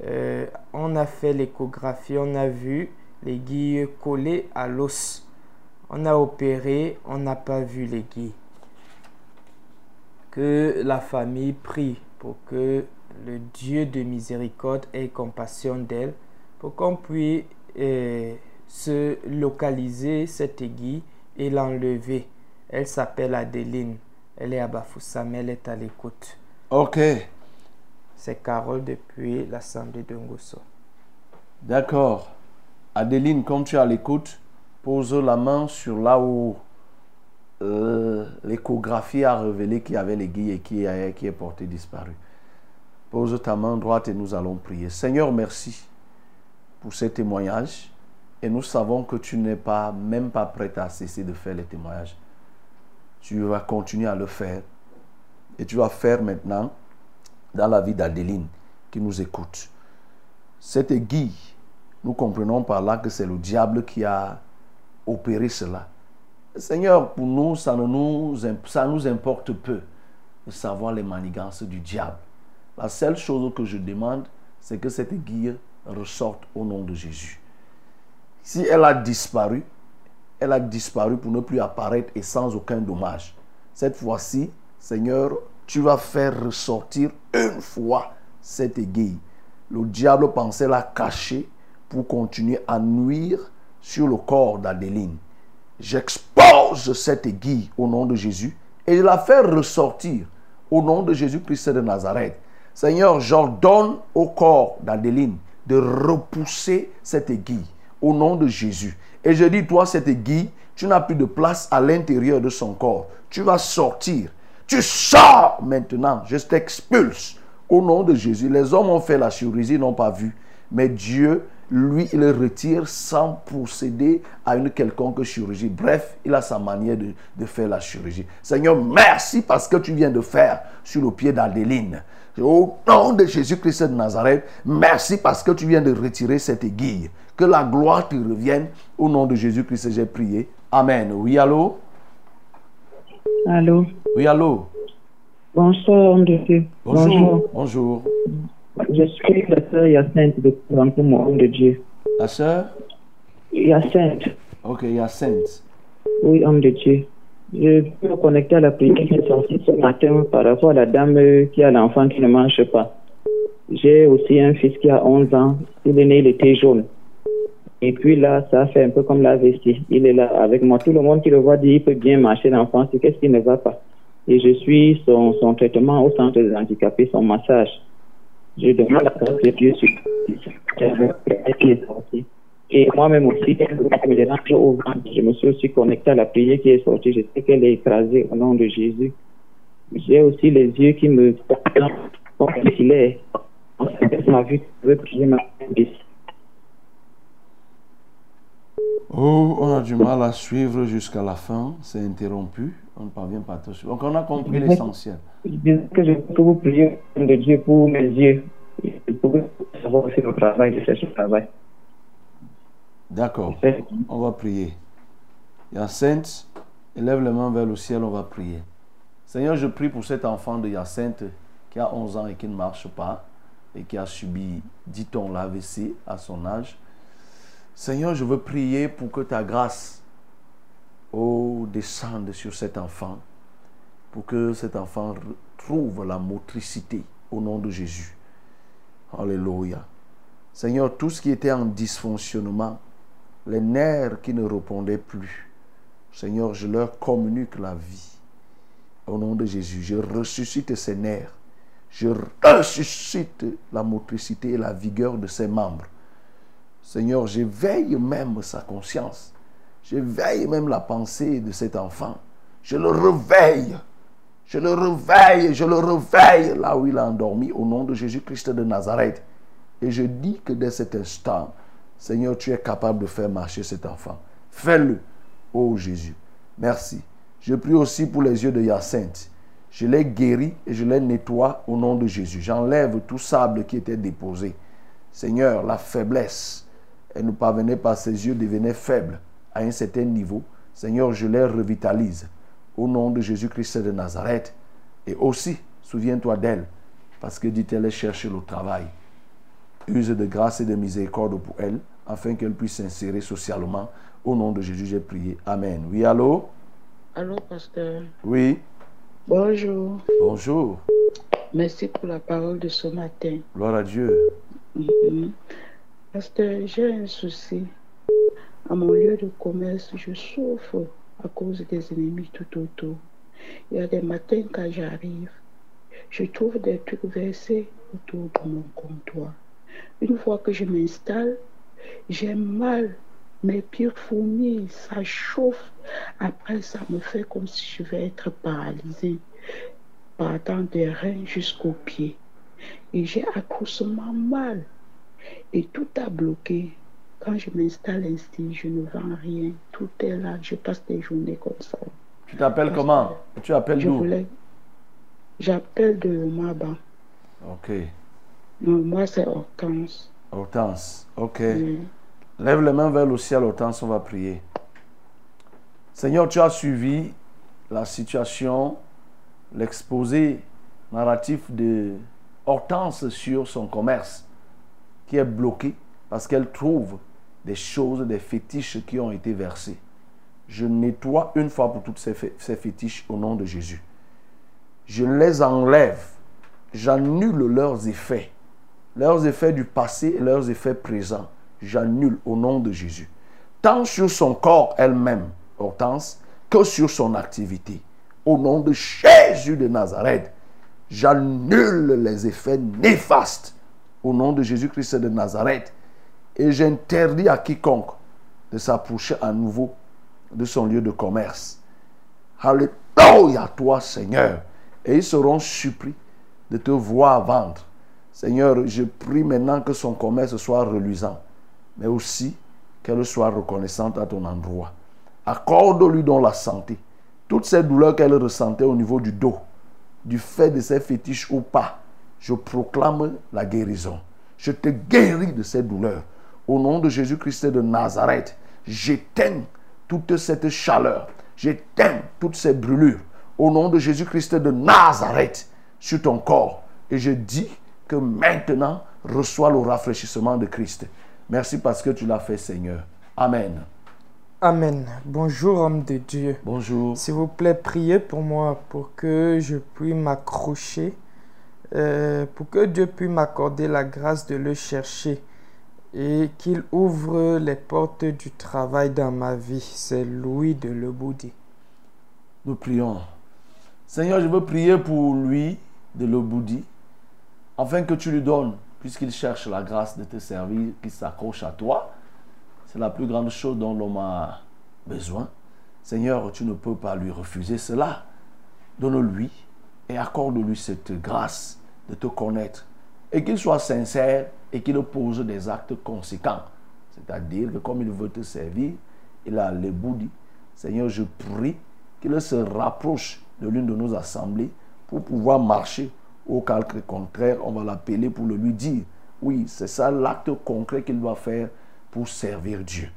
Euh, on a fait l'échographie, on a vu l'aiguille collée à l'os. On a opéré, on n'a pas vu l'aiguille. Que la famille prie pour que le Dieu de miséricorde ait compassion d'elle, pour qu'on puisse euh, se localiser cette aiguille et l'enlever. Elle s'appelle Adeline. Elle est à Bafoussam, elle est à l'écoute. Ok, C'est Carole depuis l'Assemblée de Ngosso. d'accord. Adeline, comme tu es à l'écoute, pose la main sur là où euh, l'échographie a révélé qu'il y avait l'aiguille et qui est, qui est portée disparue. Pose ta main droite et nous allons prier. Seigneur, merci pour ces témoignages. Et nous savons que tu n'es pas, même pas prête à cesser de faire les témoignages. Tu vas continuer à le faire. Et tu vas faire maintenant dans la vie d'Adeline qui nous écoute. Cette aiguille, nous comprenons par là que c'est le diable qui a opéré cela. Seigneur, pour nous, ça, ne nous, ça nous importe peu de savoir les manigances du diable. La seule chose que je demande, c'est que cette aiguille ressorte au nom de Jésus. Si elle a disparu, elle a disparu pour ne plus apparaître et sans aucun dommage. Cette fois-ci, Seigneur, tu vas faire ressortir une fois cette aiguille. Le diable pensait la cacher pour continuer à nuire sur le corps d'Adeline. J'expose cette aiguille au nom de Jésus et je la fais ressortir au nom de Jésus-Christ de Nazareth. Seigneur, j'ordonne au corps d'Adeline de repousser cette aiguille au nom de Jésus. Et je dis, toi, cette aiguille, tu n'as plus de place à l'intérieur de son corps. Tu vas sortir. Tu sors maintenant. Je t'expulse au nom de Jésus. Les hommes ont fait la chirurgie, n'ont pas vu. Mais Dieu, lui, il le retire sans procéder à une quelconque chirurgie. Bref, il a sa manière de, de faire la chirurgie. Seigneur, merci parce que tu viens de faire sur le pied d'Adeline. Au nom de Jésus-Christ de Nazareth, merci parce que tu viens de retirer cette aiguille. Que la gloire te revienne. Au nom de Jésus-Christ, j'ai prié. Amen. Oui, allô? Allô, Oui, allô? bonsoir, homme de Dieu. Bonjour. Bonjour. Je suis la sœur Yacinthe de mon homme de Dieu. La sœur? Yacinthe, Ok, Yacinthe. oui, homme de Dieu. Je peux me connecter à la prière qui est sortie ce matin par rapport à la dame euh, qui a l'enfant qui ne mange pas. J'ai aussi un fils qui a 11 ans. Il est né, il était jaune. Et puis là, ça fait un peu comme la vessie. Il est là avec moi. Tout le monde qui le voit dit il peut bien marcher l'enfant. C'est qu'est-ce qui ne va pas. Et je suis son, traitement au centre des handicapés, son massage. Je demande la grâce de Dieu sur. Et moi-même aussi. Je me suis aussi connecté à la prière qui est sortie. Je sais qu'elle est écrasée au nom de Jésus. J'ai aussi les yeux qui me comme s'il est. M'a vu, je veux prier ma Oh, on a du mal à suivre jusqu'à la fin. C'est interrompu. On ne parvient pas à tout suivre. Donc, on a compris l'essentiel. Je disais que je peux vous prier de Dieu pour mes yeux. Je pourrais savoir aussi le travail, de faire ce travail. D'accord. On va prier. Yacinthe, élève les mains vers le ciel, on va prier. Seigneur, je prie pour cet enfant de Yacinthe qui a 11 ans et qui ne marche pas et qui a subi, dit-on, l'AVC à son âge. Seigneur, je veux prier pour que ta grâce oh, descende sur cet enfant, pour que cet enfant trouve la motricité au nom de Jésus. Alléluia. Seigneur, tout ce qui était en dysfonctionnement, les nerfs qui ne répondaient plus, Seigneur, je leur communique la vie. Au nom de Jésus, je ressuscite ces nerfs. Je ressuscite la motricité et la vigueur de ses membres. Seigneur, j'éveille même sa conscience. J'éveille même la pensée de cet enfant. Je le réveille. Je le réveille, je le réveille là où il a endormi au nom de Jésus-Christ de Nazareth. Et je dis que dès cet instant, Seigneur, tu es capable de faire marcher cet enfant. Fais-le, ô Jésus. Merci. Je prie aussi pour les yeux de Hyacinthe. Je les guéris et je les nettoie au nom de Jésus. J'enlève tout sable qui était déposé. Seigneur, la faiblesse, elle ne parvenait pas, ses yeux devenaient faibles à un certain niveau. Seigneur, je les revitalise au nom de Jésus-Christ de Nazareth. Et aussi, souviens-toi d'elle, parce que dit-elle chercher le travail. Use de grâce et de miséricorde pour elle, afin qu'elle puisse s'insérer socialement. Au nom de Jésus, j'ai prié. Amen. Oui, allô? Allô, pasteur? Oui. Bonjour. Bonjour. Merci pour la parole de ce matin. Gloire à Dieu. Mhm. Pasteur, j'ai un souci. À mon lieu de commerce, je souffre à cause des ennemis tout autour. Il y a des matins quand j'arrive, je trouve des trucs versés autour de mon comptoir. Une fois que je m'installe, j'ai mal. Mes pieds fourmillent, ça chauffe. Après, ça me fait comme si je vais être paralysée, partant des reins jusqu'aux pieds. Et j'ai accroussement mal. Et tout a bloqué. Quand je m'installe ainsi, je ne vends rien. Tout est là. Je passe des journées comme ça. Tu t'appelles comment? Tu appelles Je. J'appelle de Maba. Ok. Non, moi, c'est Hortense. Hortense. Ok. Oui. Lève les mains vers le ciel, Hortense, on va prier. Seigneur, tu as suivi la situation, l'exposé narratif de Hortense sur son commerce qui est bloqué parce qu'elle trouve des choses, des fétiches qui ont été versés. Je nettoie une fois pour toutes ces fétiches au nom de Jésus. Je les enlève. J'annule leurs effets. Leurs effets du passé et leurs effets présents. J'annule au nom de Jésus. Tant sur son corps elle-même, Hortense, que sur son activité. Au nom de Jésus de Nazareth, j'annule les effets néfastes. Au nom de Jésus-Christ de Nazareth. Et j'interdis à quiconque de s'approcher à nouveau de son lieu de commerce. Alléluia, toi Seigneur. Et ils seront surpris de te voir vendre. Seigneur, je prie maintenant que son commerce soit reluisant, mais aussi qu'elle soit reconnaissante à ton endroit. Accorde-lui donc la santé. Toutes ces douleurs qu'elle ressentait au niveau du dos, du fait de ses fétiches ou pas, je proclame la guérison. Je te guéris de ces douleurs. Au nom de Jésus-Christ de Nazareth, j'éteins toute cette chaleur. J'éteins toutes ces brûlures. Au nom de Jésus-Christ de Nazareth, sur ton corps. Et je dis que maintenant, reçois le rafraîchissement de Christ. Merci parce que tu l'as fait, Seigneur. Amen. Amen. Bonjour, homme de Dieu. Bonjour. S'il vous plaît, priez pour moi pour que je puisse m'accrocher, euh, pour que Dieu puisse m'accorder la grâce de le chercher et qu'il ouvre les portes du travail dans ma vie. C'est Louis de Leboudi. Nous prions. Seigneur, je veux prier pour lui de l'Oboudi, afin que tu lui donnes, puisqu'il cherche la grâce de te servir, qu'il s'accroche à toi. C'est la plus grande chose dont l'homme a besoin. Seigneur, tu ne peux pas lui refuser cela. Donne-lui et accorde-lui cette grâce de te connaître. Et qu'il soit sincère et qu'il pose des actes conséquents. C'est-à-dire que comme il veut te servir, il a les bouddhis. Seigneur, je prie qu'il se rapproche de l'une de nos assemblées pour pouvoir marcher. Au calque contraire, on va l'appeler pour le lui dire. Oui, c'est ça l'acte concret qu'il doit faire pour servir Dieu.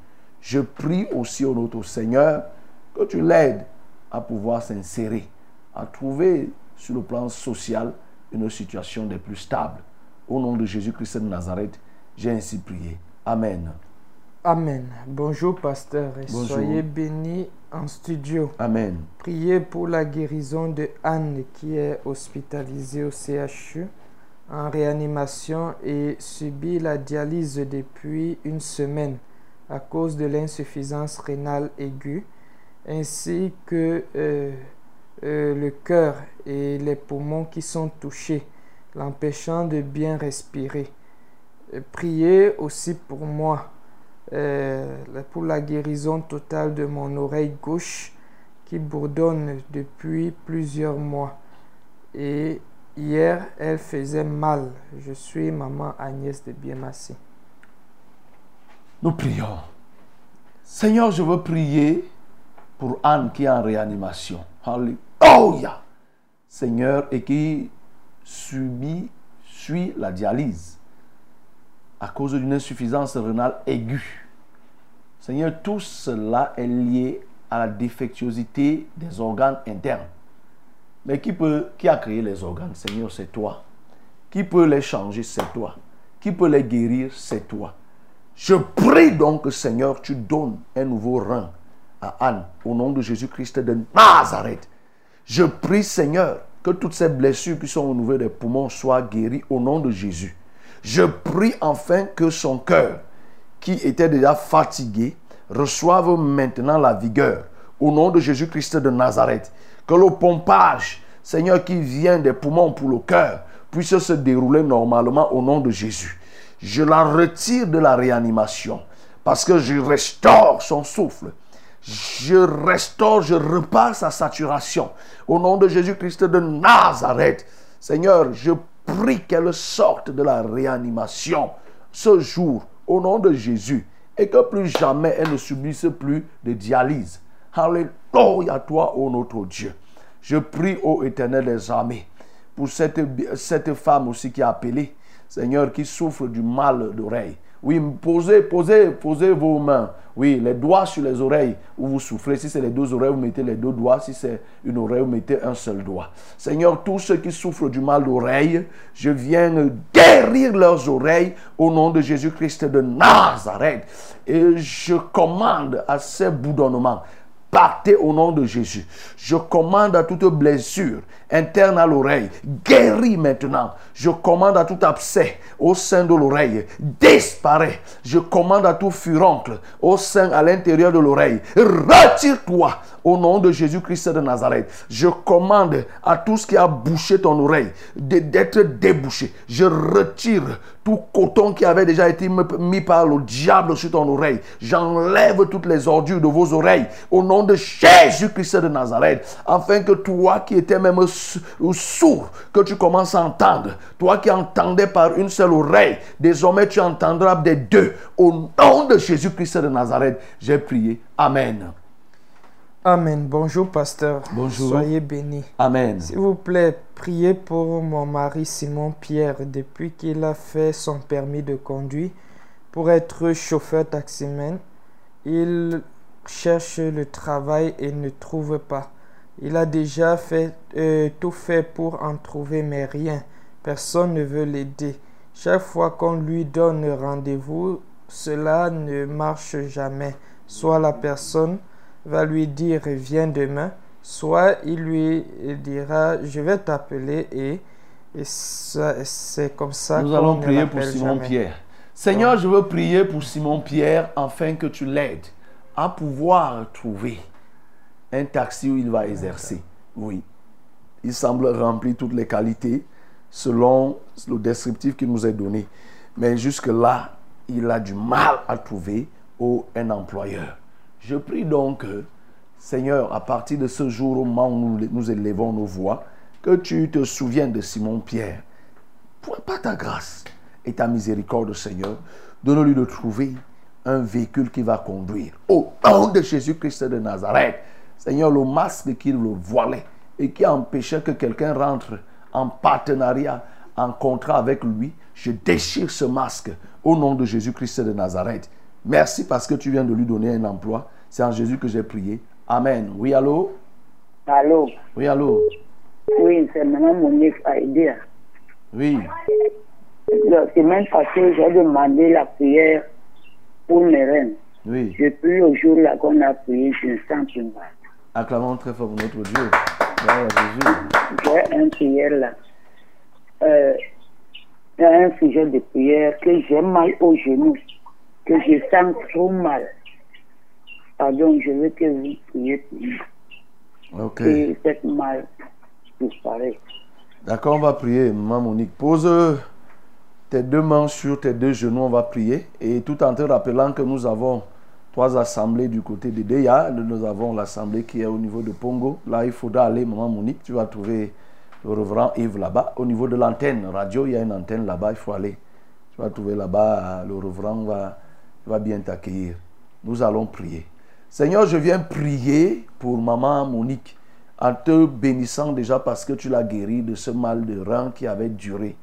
Je prie aussi au notre Seigneur que tu l'aides à pouvoir s'insérer, à trouver sur le plan social une situation des plus stables. Au nom de Jésus-Christ de Nazareth, j'ai ainsi prié. Amen. Amen. Bonjour, pasteur, et Bonjour. soyez bénis en studio. Amen. Priez pour la guérison de Anne qui est hospitalisée au CHU en réanimation et subit la dialyse depuis une semaine à cause de l'insuffisance rénale aiguë, ainsi que euh, euh, le cœur et les poumons qui sont touchés, l'empêchant de bien respirer. Euh, Priez aussi pour moi, euh, pour la guérison totale de mon oreille gauche qui bourdonne depuis plusieurs mois. Et hier, elle faisait mal. Je suis maman Agnès de Biémassi. Nous prions. Seigneur, je veux prier pour Anne qui est en réanimation. Alléluia. Seigneur, et qui subit, suit la dialyse à cause d'une insuffisance rénale aiguë. Seigneur, tout cela est lié à la défectuosité des organes internes. Mais qui, peut, qui a créé les organes Seigneur, c'est toi. Qui peut les changer? C'est toi. Qui peut les guérir? C'est toi. Je prie donc, Seigneur, tu donnes un nouveau rein à Anne au nom de Jésus-Christ de Nazareth. Je prie, Seigneur, que toutes ces blessures qui sont au niveau des poumons soient guéries au nom de Jésus. Je prie enfin que son cœur, qui était déjà fatigué, reçoive maintenant la vigueur au nom de Jésus-Christ de Nazareth. Que le pompage, Seigneur, qui vient des poumons pour le cœur, puisse se dérouler normalement au nom de Jésus. Je la retire de la réanimation parce que je restaure son souffle. Je restaure, je repars sa saturation. Au nom de Jésus-Christ de Nazareth. Seigneur, je prie qu'elle sorte de la réanimation ce jour au nom de Jésus et que plus jamais elle ne subisse plus de dialyse. Alléluia toi, ô notre Dieu. Je prie, ô éternel des armées, pour cette, cette femme aussi qui a appelé, Seigneur, qui souffre du mal d'oreille. Oui, posez, posez, posez vos mains. Oui, les doigts sur les oreilles où vous souffrez. Si c'est les deux oreilles, vous mettez les deux doigts. Si c'est une oreille, vous mettez un seul doigt. Seigneur, tous ceux qui souffrent du mal d'oreille, je viens guérir leurs oreilles au nom de Jésus-Christ de Nazareth. Et je commande à ces boudonnements partez au nom de Jésus. Je commande à toute blessure interne à l'oreille, guéris maintenant. Je commande à tout abcès au sein de l'oreille, disparaît. Je commande à tout furoncle au sein, à l'intérieur de l'oreille, retire-toi au nom de Jésus-Christ de Nazareth. Je commande à tout ce qui a bouché ton oreille d'être débouché. Je retire tout coton qui avait déjà été mis par le diable sur ton oreille. J'enlève toutes les ordures de vos oreilles au nom de Jésus-Christ de Nazareth, afin que toi qui étais même sourd, que tu commences à entendre, toi qui entendais par une seule oreille, désormais tu entendras des deux. Au nom de Jésus-Christ de Nazareth, j'ai prié. Amen. Amen. Bonjour, pasteur. Bonjour. Soyez bénis. Amen. S'il vous plaît, priez pour mon mari Simon Pierre depuis qu'il a fait son permis de conduire pour être chauffeur taximan. Il cherche le travail et ne trouve pas. Il a déjà fait euh, tout fait pour en trouver, mais rien. Personne ne veut l'aider. Chaque fois qu'on lui donne rendez-vous, cela ne marche jamais. Soit la personne va lui dire viens demain, soit il lui dira je vais t'appeler et, et c'est comme ça Nous allons prier pour Simon Pierre. Seigneur, je veux prier pour Simon Pierre afin que tu l'aides à pouvoir trouver un taxi où il va exercer. Oui. Il semble remplir toutes les qualités selon le descriptif qui nous est donné. Mais jusque-là, il a du mal à trouver un employeur. Je prie donc, Seigneur, à partir de ce jour au moment où nous, nous élevons nos voix, que tu te souviennes de Simon-Pierre. Par ta grâce et ta miséricorde, Seigneur, donne-lui de trouver un véhicule qui va conduire. Au nom de Jésus-Christ de Nazareth, Seigneur, le masque qui le voilait et qui empêchait que quelqu'un rentre en partenariat, en contrat avec lui, je déchire ce masque au nom de Jésus-Christ de Nazareth. Merci parce que tu viens de lui donner un emploi. C'est en Jésus que j'ai prié. Amen. Oui, allô? Allô? Oui, allô? Oui, c'est maintenant Monique Aïdia. Oui. La semaine passée, j'ai demandé la prière pour mes reines. Oui. Depuis le jour là qu'on a prié, je sens plus mal. Acclamons très fort notre Dieu. J'ai un prière là. Euh, un sujet de prière que j'ai mal au genou, que je sens trop mal. Pardon, je veux que vous priez pour moi. Ok. Que cette mal disparaisse. D'accord, on va prier. Maman Monique, pose tes deux mains sur tes deux genoux, on va prier. Et tout en te rappelant que nous avons trois assemblées du côté de Deya. Nous avons l'assemblée qui est au niveau de Pongo. Là, il faudra aller, Maman Monique. Tu vas trouver le reverend Yves là-bas. Au niveau de l'antenne radio, il y a une antenne là-bas, il faut aller. Tu vas trouver là-bas, le reverend va, va bien t'accueillir. Nous allons prier. Seigneur, je viens prier pour maman Monique en te bénissant déjà parce que tu l'as guéri de ce mal de rein qui avait duré.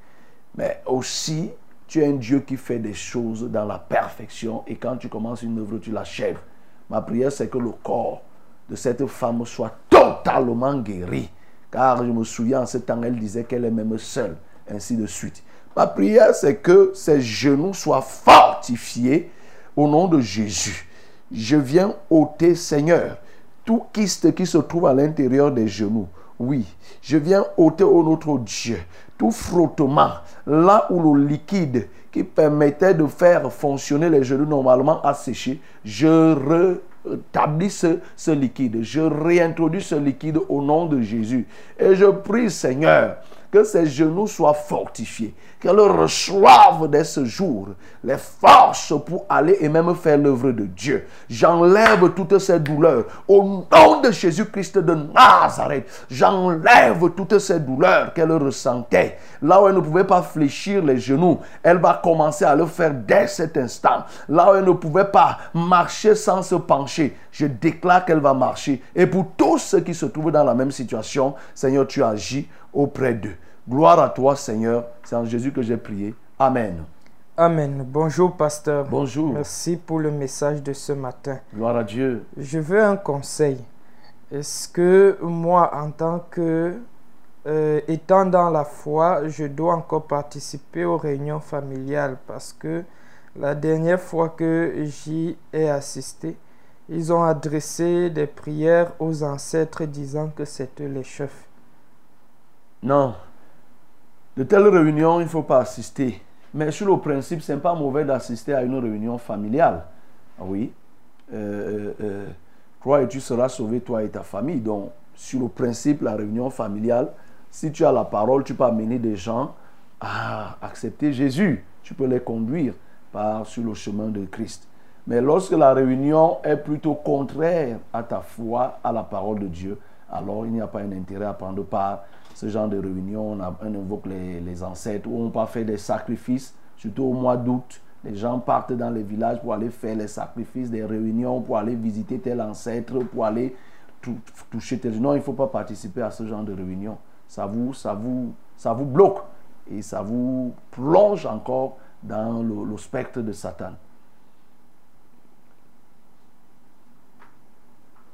Mais aussi, tu es un Dieu qui fait des choses dans la perfection et quand tu commences une œuvre, tu l'achèves. Ma prière, c'est que le corps de cette femme soit totalement guéri. Car je me souviens, en ce temps, elle disait qu'elle est même seule, ainsi de suite. Ma prière, c'est que ses genoux soient fortifiés au nom de Jésus. Je viens ôter, Seigneur, tout kyste qui se trouve à l'intérieur des genoux. Oui, je viens ôter au notre Dieu tout frottement, là où le liquide qui permettait de faire fonctionner les genoux normalement a séché, je rétablis ce, ce liquide, je réintroduis ce liquide au nom de Jésus. Et je prie, Seigneur, que ses genoux soient fortifiés, qu'elle reçoive dès ce jour les forces pour aller et même faire l'œuvre de Dieu. J'enlève toutes ces douleurs au nom de Jésus-Christ de Nazareth. J'enlève toutes ces douleurs qu'elle ressentait. Là où elle ne pouvait pas fléchir les genoux, elle va commencer à le faire dès cet instant. Là où elle ne pouvait pas marcher sans se pencher, je déclare qu'elle va marcher. Et pour tous ceux qui se trouvent dans la même situation, Seigneur, tu agis auprès d'eux. Gloire à toi, Seigneur. C'est en Jésus que j'ai prié. Amen. Amen. Bonjour, pasteur. Bonjour. Merci pour le message de ce matin. Gloire à Dieu. Je veux un conseil. Est-ce que moi, en tant que euh, étant dans la foi, je dois encore participer aux réunions familiales? Parce que la dernière fois que j'y ai assisté, ils ont adressé des prières aux ancêtres disant que c'était les chefs. Non. De telles réunions, il ne faut pas assister. Mais sur le principe, ce n'est pas mauvais d'assister à une réunion familiale. Ah Oui. Euh, euh, euh, crois et tu seras sauvé, toi et ta famille. Donc, sur le principe, la réunion familiale, si tu as la parole, tu peux amener des gens à accepter Jésus. Tu peux les conduire sur le chemin de Christ. Mais lorsque la réunion est plutôt contraire à ta foi, à la parole de Dieu, alors il n'y a pas un intérêt à prendre part ce genre de réunion, on, invoque les, ancêtres, où on peut faire des sacrifices, surtout au mois d'août. Les gens partent dans les villages pour aller faire les sacrifices, des réunions, pour aller visiter tel ancêtre, pour aller tou- toucher tel... Non, il ne faut pas participer à ce genre de réunion. Ça vous, ça vous, ça vous bloque et ça vous plonge encore dans le spectre de Satan.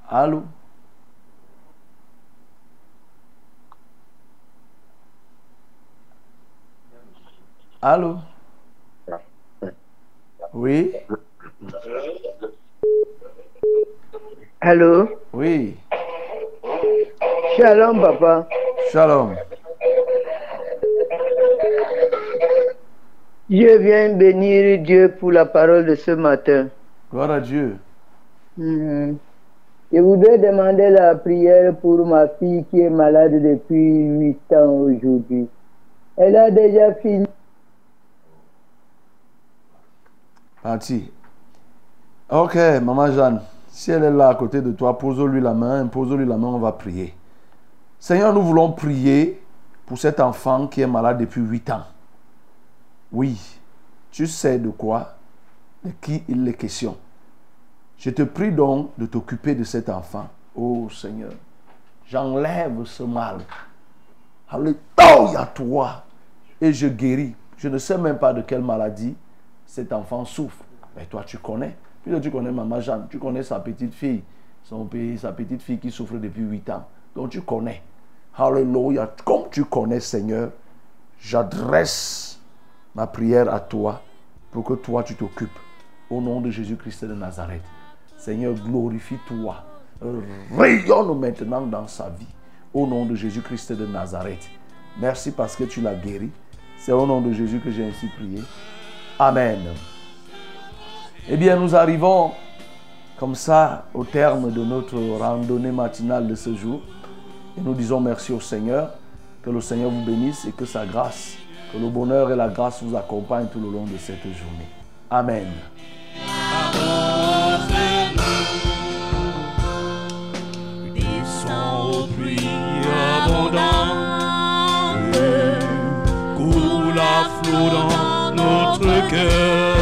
Allô? Allô? Oui? Allô? Oui. Shalom, papa. Shalom. Je viens bénir Dieu pour la parole de ce matin. Gloire à Dieu. Mhm. Je voudrais demander la prière pour ma fille qui est malade depuis 8 ans aujourd'hui. Elle a déjà fini. Parti. Ok, maman Jeanne, si elle est là à côté de toi, pose-lui la main, pose-lui la main, on va prier. Seigneur, nous voulons prier pour cet enfant qui est malade depuis 8 ans. Oui, tu sais de quoi, de qui il est question. Je te prie donc de t'occuper de cet enfant. Oh Seigneur, j'enlève ce mal. Alléluia toi. Et je guéris. Je ne sais même pas de quelle maladie cet enfant souffre. Mais toi, tu connais. Puisque tu connais Maman Jeanne, tu connais sa petite fille, son pays, sa petite fille qui souffre depuis 8 ans. Donc tu connais. Alléluia. Comme tu connais, Seigneur, j'adresse ma prière à toi pour que toi, tu t'occupes. Au nom de Jésus-Christ de Nazareth. Seigneur, glorifie-toi. Rayonne maintenant dans sa vie. Au nom de Jésus-Christ de Nazareth. Merci parce que tu l'as guéri. C'est au nom de Jésus que j'ai ainsi prié. Amen. Eh bien, nous arrivons comme ça au terme de notre randonnée matinale de ce jour. Et nous disons merci au Seigneur. Que le Seigneur vous bénisse et que sa grâce, que le bonheur et la grâce vous accompagnent tout le long de cette journée. Amen. the girl.